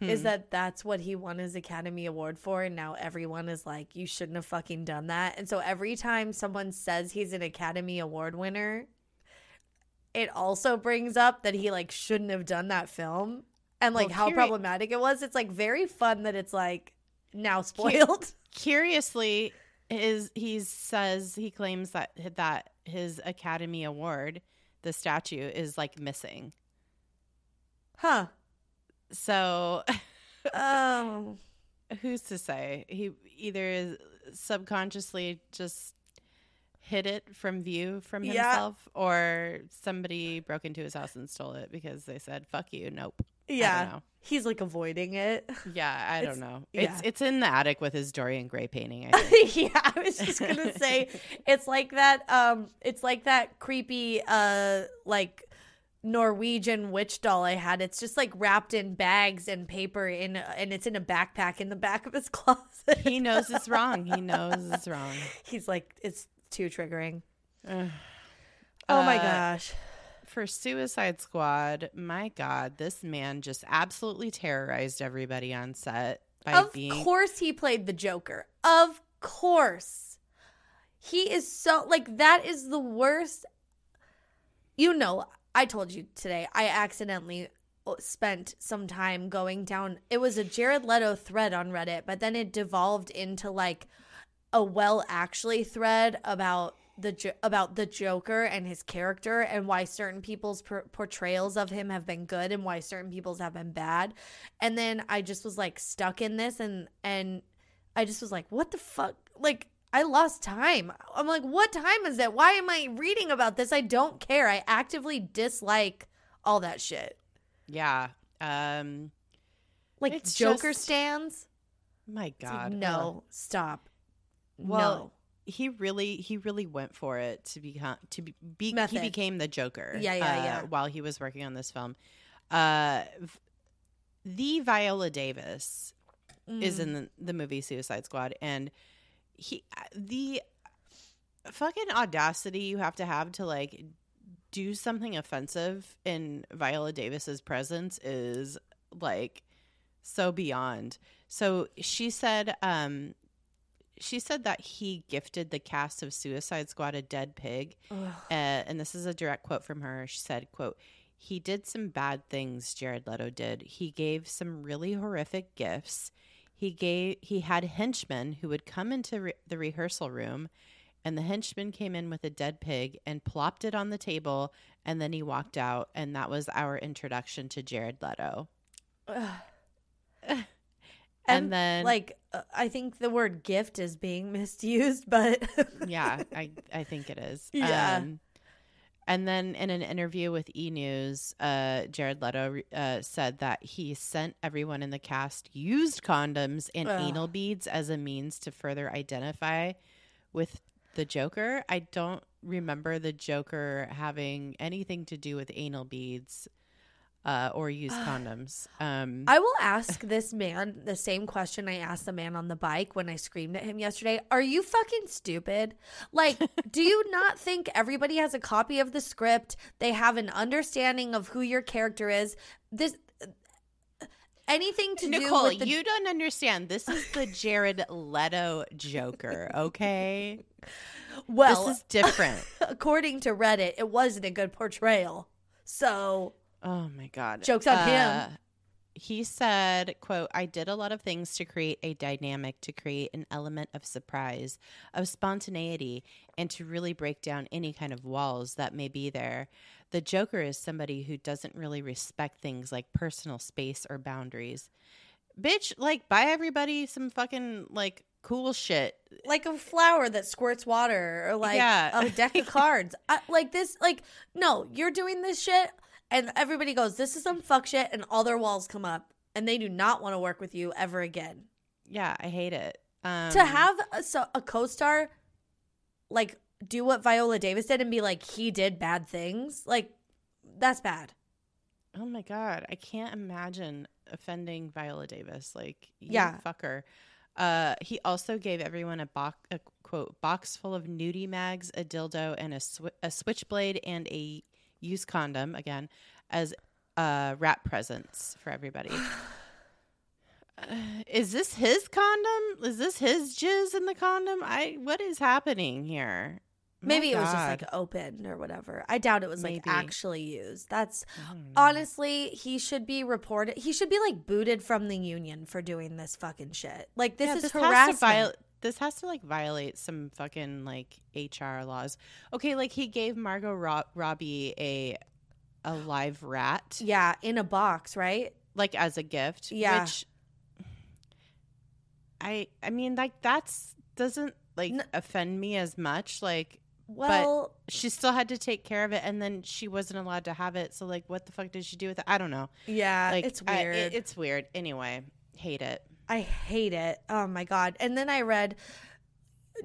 is Hmm. that that's what he won his academy award for and now everyone is like you shouldn't have fucking done that. And so every time someone says he's an academy award winner it also brings up that he like shouldn't have done that film and like Well, how here- problematic it was. It's like very fun that it's like now spoiled. [LAUGHS] curiously his he says he claims that that his academy award the statue is like missing. Huh so oh [LAUGHS] who's to say? He either subconsciously just hid it from view from Yeah. himself or somebody broke into his house and stole it because they said fuck you nope. I don't yeah. he's like avoiding it. Yeah i It's- don't know. yeah. it's it's in the attic with his dorian gray painting i [LAUGHS] think. Yeah, I was just gonna say [LAUGHS] it's like that. Um, it's like that creepy, uh, like Norwegian witch doll I had. It's just like wrapped in bags and paper, in and it's in a backpack in the back of his [LAUGHS] closet. he knows it's wrong he knows it's wrong [LAUGHS] He's like, it's too triggering. Oh my Uh, gosh. for Suicide Squad, my God, this man just absolutely terrorized everybody on set by Of being. course, he played the Joker. Of course, he is so like that. Is the worst. You know, I told you today. I accidentally uh, spent some time going down. It was a Jared Leto thread on Reddit, but then it devolved into like a well actually thread about the about the Joker and his character and why certain people's per- portrayals of him have been good and why certain people's have been bad. And then I just was like stuck in this and and I just was like, what the fuck? Like I lost time. I'm like, what time is it? Why am I reading about this? I don't care. I actively dislike all that shit. Yeah. Um. Like It's Joker just- stands. My It's like, God. no, stop. Well, no. he really, he really went for it to become to be. be he became the Joker. Yeah, yeah, uh, yeah. While he was working on this film, uh, v- the Viola Davis is Mm. in the, the movie Suicide Squad, and he the fucking audacity you have to have to like do something offensive in Viola Davis's presence is like so beyond. So she said, um, she said that he gifted the cast of Suicide Squad a dead pig, uh, and this is a direct quote from her. She said, "quote He did some bad things. Jared Leto did. He gave some really horrific gifts. He gave he had henchmen who would come into re- the rehearsal room and the henchman came in with a dead pig and plopped it on the table, and then he walked out, and that was our introduction to Jared Leto. and, And then, like uh, I think the word gift is being [LAUGHS] misused, but yeah, I I think it is. [LAUGHS] Yeah. Um, and then in an interview with E News, uh, Jared Leto uh, said that he sent everyone in the cast used condoms and Ugh. anal beads as a means to further identify with the Joker. I don't remember the Joker having anything to do with anal beads uh, or use [SIGHS] condoms. Um, I will ask this man the same question I asked the man on the bike when I screamed at him yesterday. Are you fucking stupid? Like, [LAUGHS] do you not think everybody has a copy of the script? They have an understanding of who your character is. This anything to do Nicole, with the you don't understand. This is the [LAUGHS] Jared Leto Joker, okay? well, this is different. [LAUGHS] according to Reddit, it wasn't a good portrayal. So Oh my god. Joke's on him. Uh, He said, quote, I did a lot of things to create a dynamic, to create an element of surprise, of spontaneity, and to really break down any kind of walls that may be there. The Joker is somebody who doesn't really respect things like personal space or boundaries. Bitch, like buy everybody some fucking like cool shit. like a flower that squirts water or like Yeah. a deck of [LAUGHS] cards. I, like this, like, no, you're doing this shit, and everybody goes, This is some fuck shit, and all their walls come up, and they do not want to work with you ever again. Yeah, I hate it. Um, to have a, so, a co star like do what Viola Davis did and be like, he did bad things, like, that's bad. Oh my god, I can't imagine offending Viola Davis. Like, you Yeah. fucker. Uh, he also gave everyone a box, a quote box full of nudie mags, a dildo, and a sw- a switchblade and a used condom again as uh wrap presents for everybody. Uh, [SIGHS] is this his condom? Is this his jizz in the condom? I what is happening here? My Maybe it was just like open or whatever. I doubt it was like actually used. That's I don't know. honestly, he should be reported. He should be like booted from the union for doing this fucking shit. Like this Yeah, is Has harassment. viol- this has to like violate some fucking like HR laws. Okay, like he gave Margot Ro- Robbie a a live rat, yeah, in a box, right? like as a gift. Yeah. Which I I mean like that's doesn't like offend me as much. Like Well, she still had to take care of it, and then she wasn't allowed to have it. So like, what the fuck did she do with it? I don't know. yeah, Like it's I- weird. it- it's weird. Anyway, hate it. I hate it. Oh my god. And then I read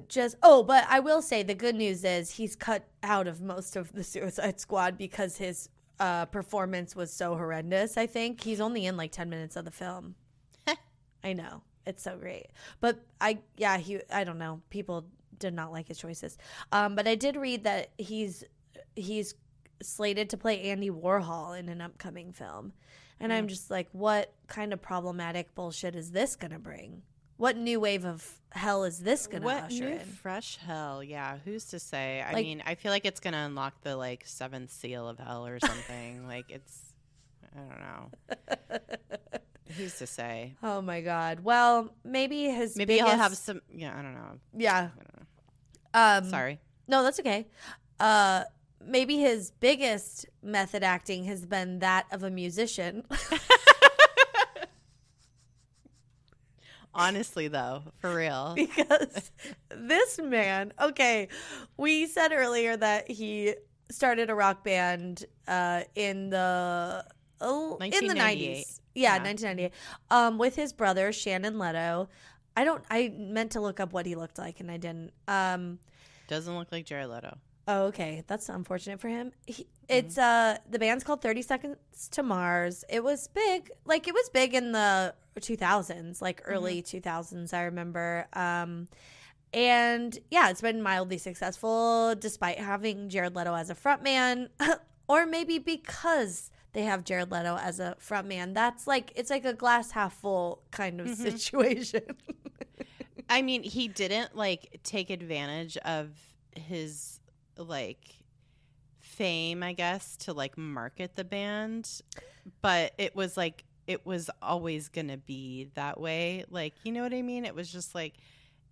just oh, but I will say the good news is he's cut out of most of the [LAUGHS] Suicide Squad because his uh performance was so horrendous, I think. He's only in like 10 minutes of the film. [LAUGHS] I know. It's so great. But I yeah, he I don't know. People did not like his choices. Um but I did read that he's he's slated to play Andy Warhol in an upcoming film. And I'm just like, what kind of problematic bullshit is this going to bring? What new wave of hell is this going to usher in? fresh hell? Yeah, who's to say? I Like- mean, I feel like it's gonna unlock the like seventh seal of hell or something. [LAUGHS] like it's, I don't know. [LAUGHS] who's to say? Oh my god. Well, maybe his Maybe he'll have some. Yeah, I don't know. yeah. I don't know. Um Sorry. No, that's okay. Uh maybe his biggest method acting has been that of a musician. Honestly, though, for real. [LAUGHS] because this man, okay, we said earlier that he started a rock band uh, in the oh, in the nineties. Yeah, Yeah. nineteen ninety eight. Um, with his brother Shannon Leto. I don't. I meant to look up what he looked like and I didn't. Um, Doesn't look like Jared Leto. Oh, okay. That's unfortunate for him. He, It's uh the band's called 30 Seconds to Mars. It was big. Like it was big in the 2000s, like early 2000s, I remember. Um and yeah, it's been mildly successful despite having Jared Leto as a frontman [LAUGHS] or maybe because they have Jared Leto as a frontman. That's like it's like a glass half full kind of situation. [LAUGHS] I mean, he didn't like take advantage of his like fame, I guess, to like market the band, but it was like it was always going to be that way. Like, you know what I mean? It was just like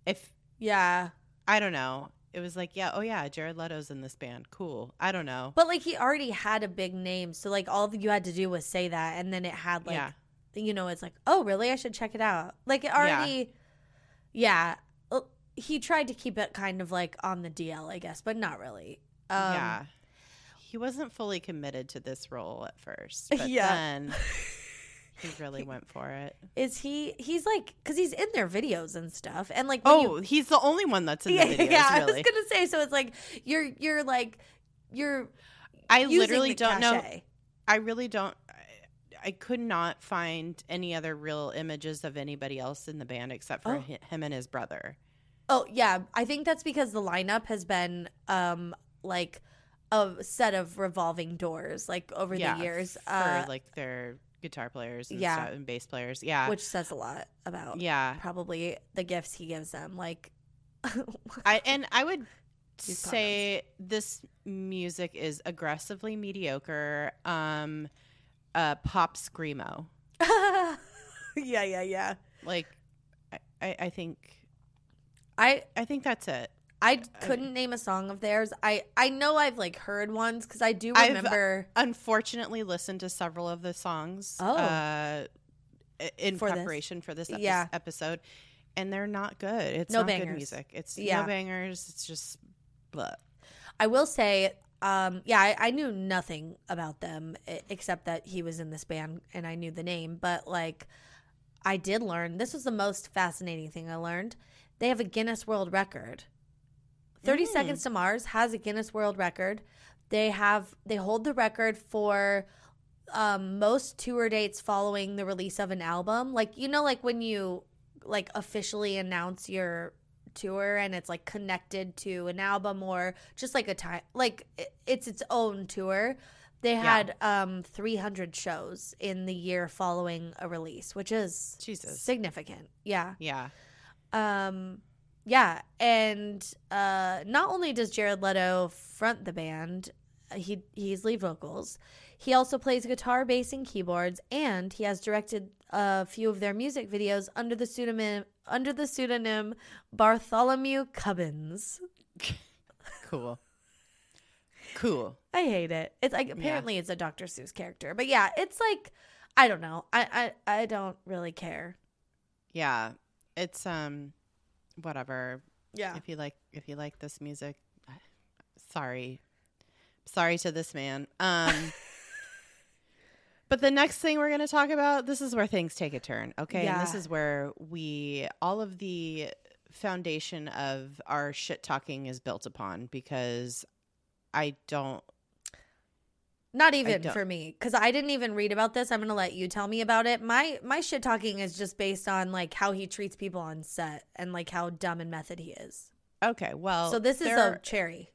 if yeah. I don't know. it was like, yeah, oh yeah, Jared Leto's in this band. Cool. I don't know. But like he already had a big name, so like all you had to do was say that, and then it had like, yeah. you know, it's like, oh really? I should check it out. Like it already, yeah. Well, He tried to keep it kind of like on the DL, I guess, but not really. Um, yeah. He wasn't fully committed to this role at first. But Yeah. then [LAUGHS] he really went for it. Is he? He's like, because he's in their videos and stuff, and like, when you- Oh, he's the only one that's in the yeah, videos, yeah. I was gonna say, so it's like you're you're like you're I literally the don't know. I really don't. I, I could not find any other real images of anybody else in the band except for Oh. him and his brother. Oh yeah, I think that's because the lineup has been um like a set of revolving doors like over yeah, the years, for uh, like their guitar players and, yeah. and bass players. Yeah, which says a lot about yeah. probably the gifts he gives them. Like, [LAUGHS] I and I would say this music is aggressively mediocre. Um, uh, pop screamo. [LAUGHS] yeah, yeah, yeah. Like, I, I, I think I I think that's it. I couldn't name a song of theirs. I I know I've like heard ones because I do I've- remember. Unfortunately, listened to several of the songs. Oh. uh, in For this. preparation for this epi- Yeah. episode, and they're not good. It's No not bangers. good music. It's Yeah. no bangers. It's just, blah. I will say, um, yeah, I, I knew nothing about them except that he was in this band and I knew the name. But like, I did learn this was the most fascinating thing I learned. They have a Guinness World Record. Thirty Mm. Seconds to Mars has a Guinness World Record. They have they hold the record for um, most tour dates following the release of an album. Like you know, like when you like officially announce your tour and it's like connected to an album or just like a time like it's its own tour they Yeah. had um 300 shows in the year following a release which is Jesus. significant yeah Yeah. Um yeah and uh not only does jared leto front the band uh, he he's lead vocals he also plays guitar bass and keyboards and he has directed a few of their music videos under the pseudonym under the pseudonym bartholomew cubbins [LAUGHS] Cool. Cool. i hate it it's like apparently it's a dr seuss character but yeah it's like i don't know i i, I don't really care Yeah. It's um, whatever. yeah If you like, if you like this music, sorry, sorry to this man. Um. [LAUGHS] But the next thing we're going to talk about, this is where things take a turn. Okay. And this is where we, all of the foundation of our shit talking is built upon because I don't, Not even for me, because I didn't even read about this. I'm gonna let you tell me about it. My my shit talking is just based on like how he treats people on set and like how dumb and method he is. okay. Well, so this is a cherry.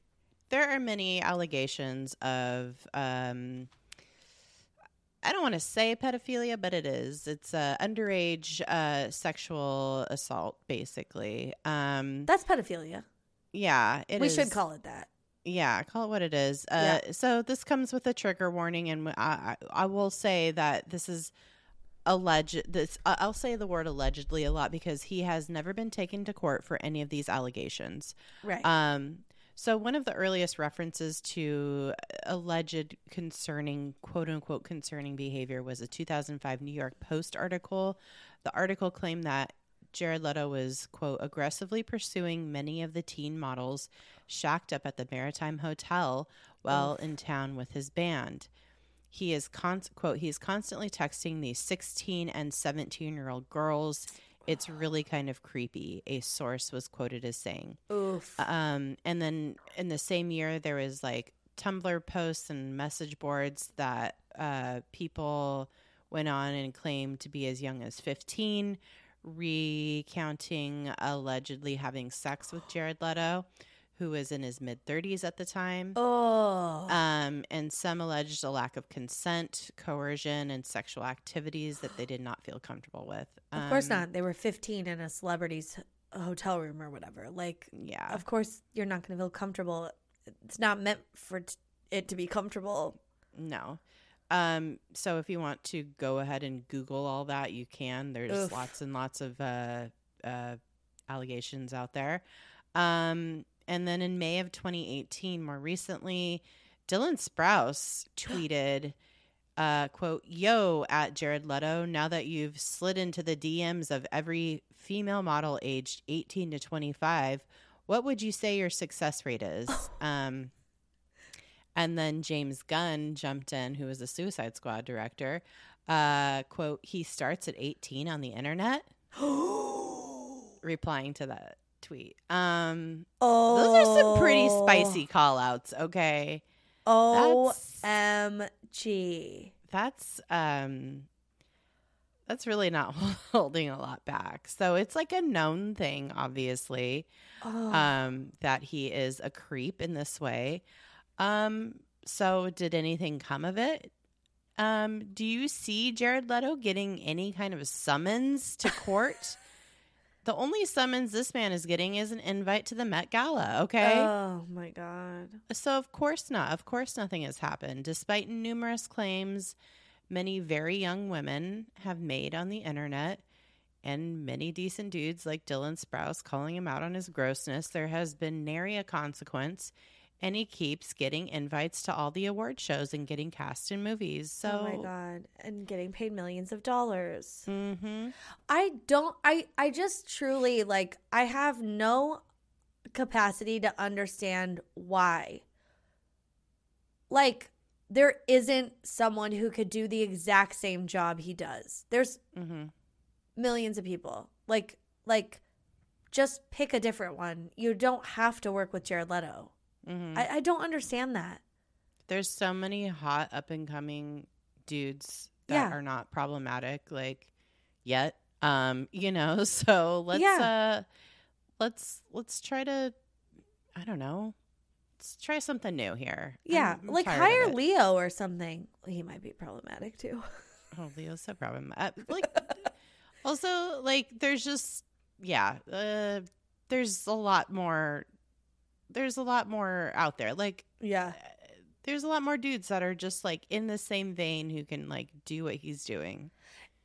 there are many allegations of um I don't want to say pedophilia, but it is. It's uh, underage uh, sexual assault, basically. Um, That's pedophilia. yeah, it we is. should call it that. Yeah, call it what it is. Uh, So this comes with a trigger warning, and I, I, will say that this is alleged. This I'll say the word allegedly a lot because he has never been taken to court for any of these allegations. Right. Um, so one of the earliest references to alleged concerning quote unquote concerning behavior was a 2005 New York Post article. The article claimed that Jared Leto was quote aggressively pursuing many of the teen models shacked up at the Maritime Hotel while in town with his band. He is con- quote he is constantly texting these 16 and 17 year old girls. It's really kind of creepy. A source was quoted as saying. Oof. Um, and then in the same year, there was like Tumblr posts and message boards that uh, people went on and claimed to be as young as 15, recounting allegedly having sex with Jared Leto, who was in his mid 30s at the time. oh. Um, and some alleged a lack of consent, coercion, and sexual activities that they did not feel comfortable with. of course Um, not. They were 15 in a celebrity's hotel room or whatever. Like, Yeah. of course you're not going to feel comfortable. It's not meant for t- it to be comfortable. No. Um, so if you want to go ahead and Google all that, you can. There's Oof. lots and lots of uh, uh, allegations out there. Um, and then in May of 2018, more recently, Dylan Sprouse [GASPS] tweeted, uh, quote, Yo, at Jared Leto, now that you've slid into the DMs of every female model aged 18 to 25, what would you say your success rate is? [SIGHS] um, and then James Gunn jumped in, who was the Suicide Squad director. Uh, quote, he starts at 18 on the internet, [GASPS] replying to that tweet. Um, oh, those are some pretty spicy call outs, okay? OMG. That's um that's really not [LAUGHS] holding a lot back. So it's like a known thing, obviously, Oh. um, that he is a creep in this way. Um, so did anything come of it? Um, do you see Jared Leto getting any kind of summons to [LAUGHS] court? the only summons this man is getting is an invite to the Met Gala, okay? Oh my god. So, of course not. Of course, nothing has happened, despite numerous claims many very young women have made on the internet and many decent dudes like Dylan Sprouse calling him out on his grossness. There has been nary a consequence, and he keeps getting invites to all the award shows and getting cast in movies. So, oh my god. And getting paid millions of dollars. hmm I don't I I just truly like I have no capacity to understand why. Like there isn't someone who could do the exact same job he does. There's hmm millions of people. Like like just pick a different one. You don't have to work with Jared Leto. Hmm I, I don't understand that. There's so many hot up and coming dudes that Yeah. are not problematic like yet. Um, you know, [LAUGHS] so let's Yeah. uh let's let's try to I don't know. Let's try something new here. Yeah. I'm- I'm like hire. Leo or something. He might be problematic too. [LAUGHS] Oh, Leo's so problematic. Like [LAUGHS] also like there's just yeah, uh there's a lot more there's a lot more out there. Like Yeah. there's a lot more dudes that are just like in the same vein who can like do what he's doing.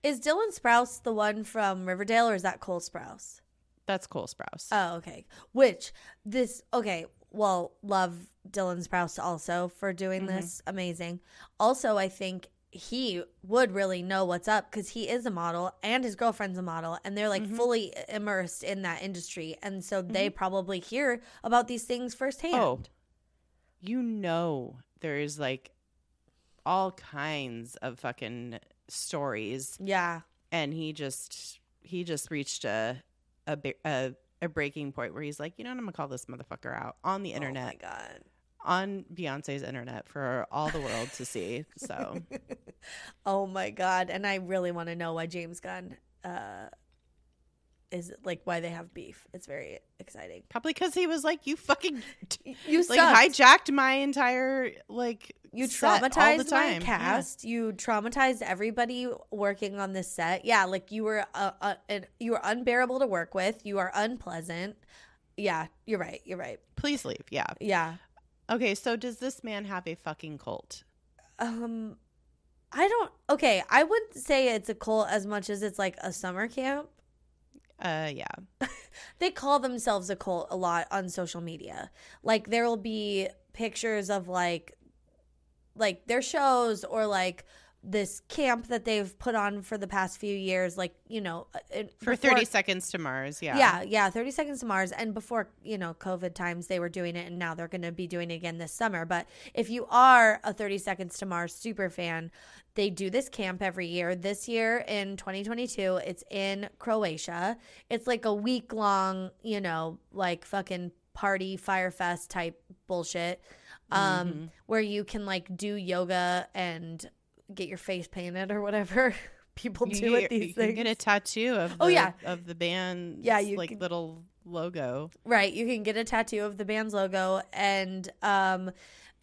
Is Dylan Sprouse the one from Riverdale or is that Cole Sprouse? That's Cole Sprouse. Oh, okay. Which this okay, well, love Dylan Sprouse also for doing Mhm. this. Amazing. Also, I think he would really know what's up because he is a model and his girlfriend's a model and they're like Mhm. fully immersed in that industry. And so they probably hear about these things firsthand. Oh, you know, there's like all kinds of fucking stories, Yeah. and he just he just reached a a a, a breaking point where he's like, you know, what? I'm gonna call this motherfucker out on the internet. Oh my god. On Beyonce's internet for all the world to see. So [LAUGHS] oh my god. And I really want to know why James Gunn uh is like why they have beef. It's very exciting. probably because he was like, you fucking [LAUGHS] You like sucked. hijacked my entire like You set all the traumatized my time. Yeah. cast. You traumatized everybody working on this set. Yeah, like you were uh, uh, an- you were unbearable to work with. You are unpleasant. Yeah, you're right. You're right. Please leave. Yeah. Yeah. Okay. So does this man have a fucking cult? Um I don't Okay, I wouldn't say it's a cult as much as it's like a summer camp. Uh, yeah. [LAUGHS] They call themselves a cult a lot on social media. Like there will be pictures of like like their shows or like this camp that they've put on for the past few years like, you know, uh, it- For before- 30 seconds to Mars. Yeah. Yeah, yeah, 30 Seconds to Mars. And before, you know, COVID times, they were doing it, and now they're going to be doing it again this summer. But if you are a 30 Seconds to Mars super fan, they do this camp every year. This year in 2022, it's in Croatia. It's like a week long, you know, like fucking party, Fyre Fest type bullshit um, Mhm. where you can like do yoga and get your face painted or whatever [LAUGHS] people You do get- at these you things. can get a tattoo of the, Oh, yeah. of the band Yeah, you like can- little logo. Right, you can get a tattoo of the band's logo and um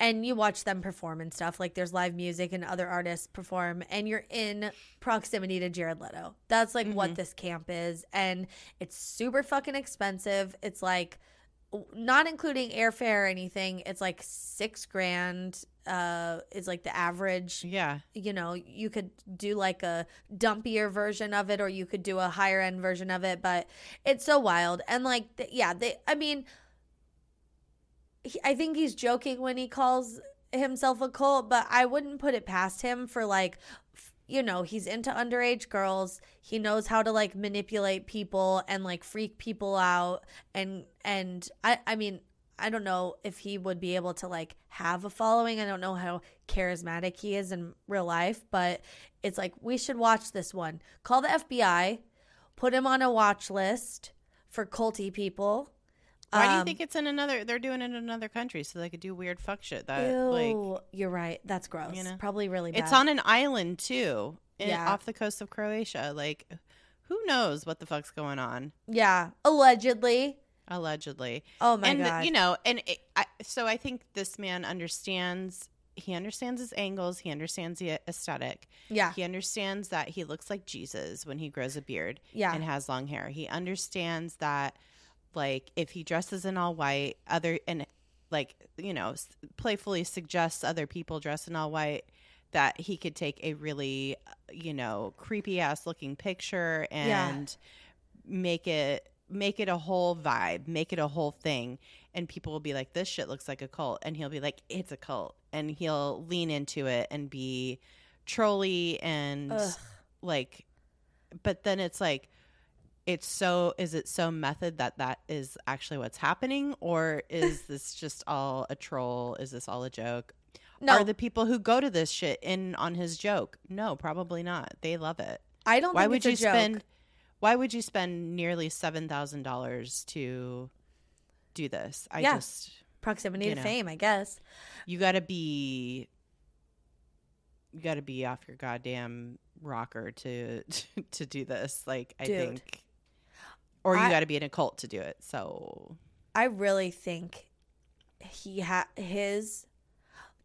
and you watch them perform and stuff. Like there's live music and other artists perform and you're in proximity to Jared Leto. That's like what Mhm. this camp is and it's super fucking expensive. It's like not including airfare or anything. It's like 6 grand uh is like the average Yeah. you know, you could do like a dumpier version of it or you could do a higher end version of it, but it's so wild. And like, th- yeah, they, I mean, he, I think he's joking when he calls himself a cult, but I wouldn't put it past him for like f- you know, he's into underage girls. He knows how to like manipulate people and like freak people out and and I I mean, I don't know if he would be able to like have a following. I don't know how charismatic he is in real life, but it's like we should watch this one. Call the FBI, put him on a watch list for culty people. Why do you Um, think it's in another? They're doing it in another country so they could do weird fuck shit. That Ew, like you're right. That's gross. you know? Probably really bad. it's on an island too, in, Yeah. off the coast of Croatia. Like, who knows what the fuck's going on? yeah, allegedly. Allegedly, Oh my god. and god. you know, and it, I, so I think this man understands. He understands his angles. He understands the aesthetic. yeah, He understands that he looks like Jesus when he grows a beard yeah, and has long hair. He understands that, like, if he dresses in all white, other and like you know, s- playfully suggests other people dress in all white, that he could take a really, uh, you know, creepy ass looking picture Yeah. and make it make it a whole vibe, make it a whole thing, and people will be like, "This shit looks like a cult," and he'll be like, "It's a cult," and he'll lean into it and be trolly and Ugh. like but then it's like it's so is it so method that that is actually what's happening? Or is [LAUGHS] this just all a troll? Is this all a joke? No, are the people who go to this shit in on his joke? No probably not. They love it. I don't. why think would you joke. spend why would you spend nearly $7000 to do this i Yeah. just proximity to know. fame? I guess. you gotta be you gotta be off your goddamn rocker to [LAUGHS] to do this like i Dude. think or you I- gotta be in a cult to do it so I really think he had his.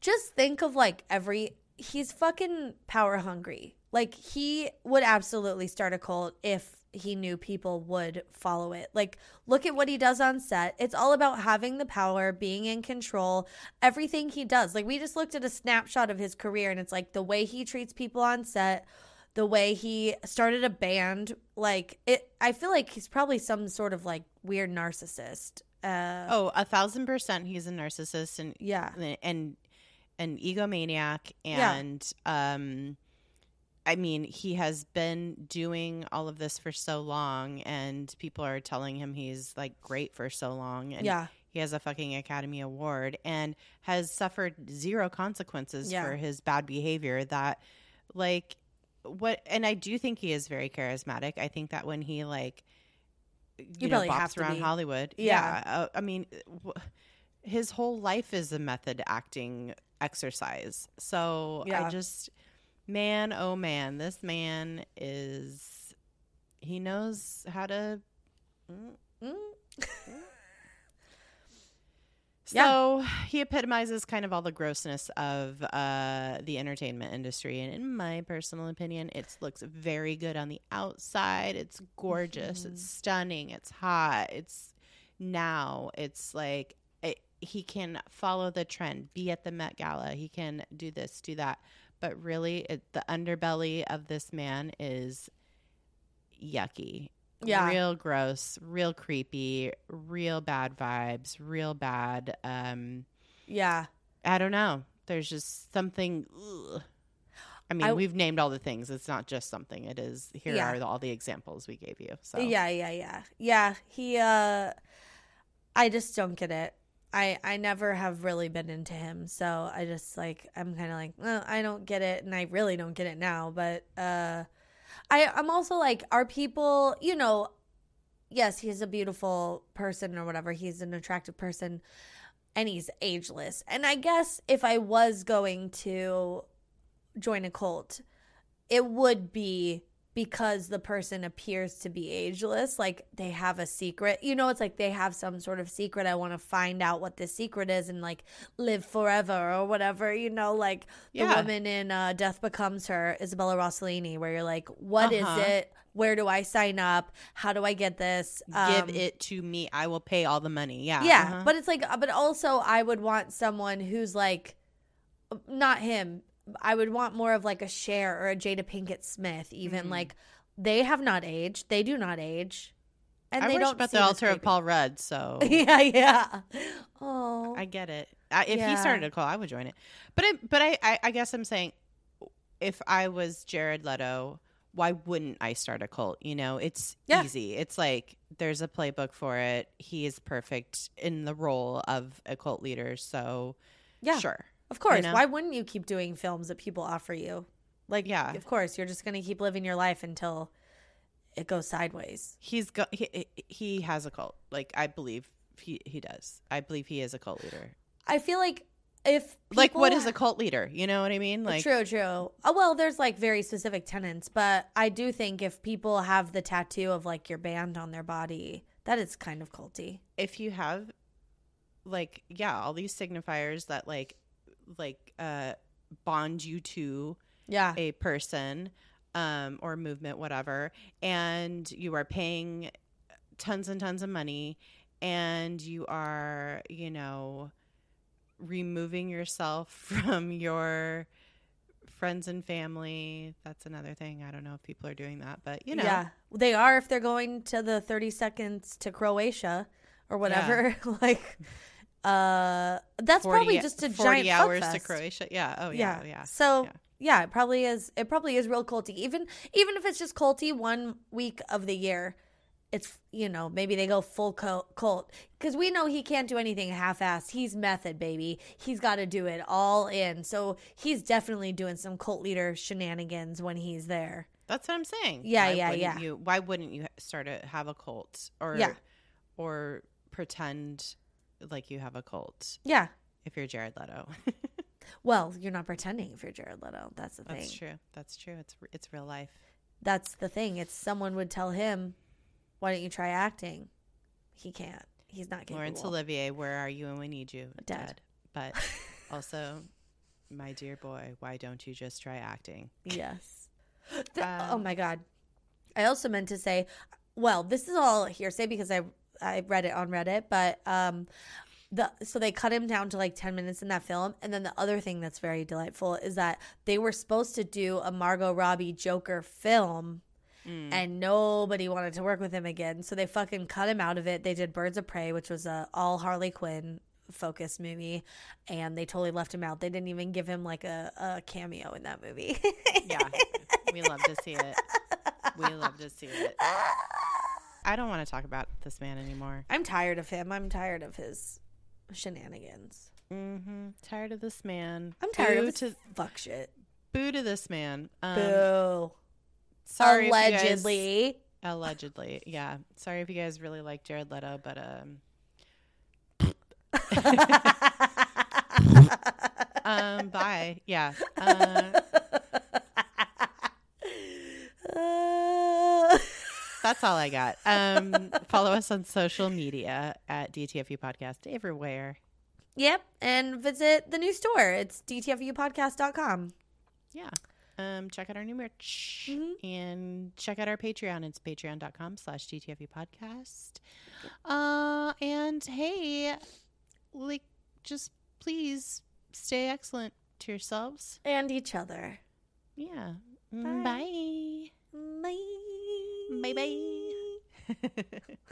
Just think of like every. He's fucking power hungry. Like he would absolutely start a cult if he knew people would follow it. Like look at what he does on set. It's all about having the power, being in control, everything he does. Like we just looked at a snapshot of his career and it's like the way he treats people on set, the way he started a band, like it I feel like he's probably some sort of like weird narcissist. Uh oh a thousand percent he's a narcissist and yeah. and an egomaniac Yeah. and um I mean, he has been doing all of this for so long, and people are telling him he's like great for so long. And yeah. he has a fucking Academy Award and has suffered zero consequences Yeah. for his bad behavior. That, like, what, and I do think he is very charismatic. I think that when he, like, you, You know, bops around be. Hollywood, Yeah. yeah. uh, I mean, w- his whole life is a method acting exercise. So Yeah. I just, man, oh man, this man is, he knows how to. [LAUGHS] So he epitomizes kind of all the grossness of uh, the entertainment industry, and in my personal opinion, it looks very good on the outside. It's gorgeous. Mhm. It's stunning. It's hot. It's now. It's like it, he can follow the trend, be at the Met Gala. He can do this, do that. But really, it, the underbelly of this man is yucky Yeah. real gross real creepy real bad vibes real bad um Yeah. i don't know there's just something ugh. i mean I- we've named all the things it's not just something it is here Yeah. are the, all the examples we gave you so Yeah, yeah, yeah. Yeah, he uh I just don't get it. I I never have really been into him, so I just like I'm kind of like, well, I don't get it and I really don't get it now, but uh I I'm also like are people, you know, yes, he's a beautiful person or whatever. He's an attractive person and he's ageless. And I guess if I was going to join a cult, it would be because the person appears to be ageless like they have a secret. You know it's like they have some sort of secret. I want to find out what this secret is and like live forever or whatever you know? Like the woman in uh, death becomes her isabella rossellini where you're like what is Uh-huh. it? Where do i sign up? How do i get this? Um, give it to me. I will pay all the money. Yeah. Yeah, uh-huh. but it's like, but also I would want someone who's like, not him. I would want more of like a Cher or a Jada Pinkett Smith. Even Mhm. like, they have not aged. They do not age. and I they don't at the altar of. Paul [LAUGHS] Rudd, so yeah, yeah. Oh, I get it. I, if Yeah. he started a cult, I would join it. But it, but I, I, I guess I'm saying, if I was Jared Leto, why wouldn't I start a cult? You know, it's Yeah. easy. It's like there's a playbook for it. He is perfect in the role of a cult leader. So yeah. sure. Of course. know? Why wouldn't you keep doing films that people offer you? Like, Yeah. of course, you're just gonna keep living your life until it goes sideways. He's go- he, he has a cult. Like I believe he he does. I believe he is a cult leader. I feel like if like what is a cult leader? You know what I mean? Like true, true. Oh, well, there's like very specific tenants, but I do think if people have the tattoo of like your band on their body, that is kind of culty. if you have like yeah all these signifiers that like like uh bond you to Yeah. a person um or movement whatever and you are paying tons and tons of money and you are you know removing yourself [LAUGHS] from your friends and family that's another thing i don't know if people are doing that but you know Yeah. They are if they're going to the 30 seconds to Croatia or whatever. [LAUGHS] like uh that's 40 probably just a 40 giant hours to croatia yeah oh yeah yeah. yeah So yeah. yeah. it probably is. It probably is real culty. Even even if it's just culty one week of the year, it's you know maybe they go full cult cult because we know he can't do anything half-assed. He's method, baby. He's got to do it all in. So he's definitely doing some cult leader shenanigans when he's there. That's what I'm saying. Yeah, Why yeah, yeah. You, why wouldn't you start to have a cult or Yeah. or pretend like you have a cult Yeah. if you're Jared Leto? [LAUGHS] Well, you're not pretending if you're Jared Leto. That's the thing. That's true. That's true. It's it's real life. That's the thing. It's someone would tell him, "Why don't you try acting?" He can't. He's not capable. Laurence Olivier, where are you and we need you? Dead. But [LAUGHS] also, my dear boy, why don't you just try acting? Yes. [LAUGHS] The- oh Um, my god. I also meant to say, well, this is all hearsay because I I read it on Reddit, but um the so they cut him down to like 10 minutes in that film and then the other thing that's very delightful is that they were supposed to do a Margot Robbie Joker film Mm. and nobody wanted to work with him again. So they fucking cut him out of it. They did Birds of Prey, which was a all Harley Quinn focused movie, and they totally left him out. They didn't even give him like a, a cameo in that movie. yeah, we love to see it. We love to see it. [LAUGHS] I don't want to talk about this man anymore. I'm tired of him. I'm tired of his shenanigans. Mm-hmm. Tired of this man. I'm tired Boo of to fuck shit. boo to this man. Um, Boo. Sorry, you guys- Allegedly. allegedly, yeah. Sorry if you guys really like Jared Leto, but um, [LAUGHS] um, bye. Yeah. [LAUGHS] Uh, Uh, [LAUGHS] that's all I got. Um, [LAUGHS] follow us on social media at DTFU Podcast everywhere. yep. And visit the new store. It's dtfupodcast.com. Yeah. Um, check out our new merch Mhm. and check out our Patreon. It's patreon.com slash DTFU podcast. Uh, and hey, like, just please stay excellent to yourselves. And each other. Yeah. Bye. Bye. Bye. Bye bye. [LAUGHS]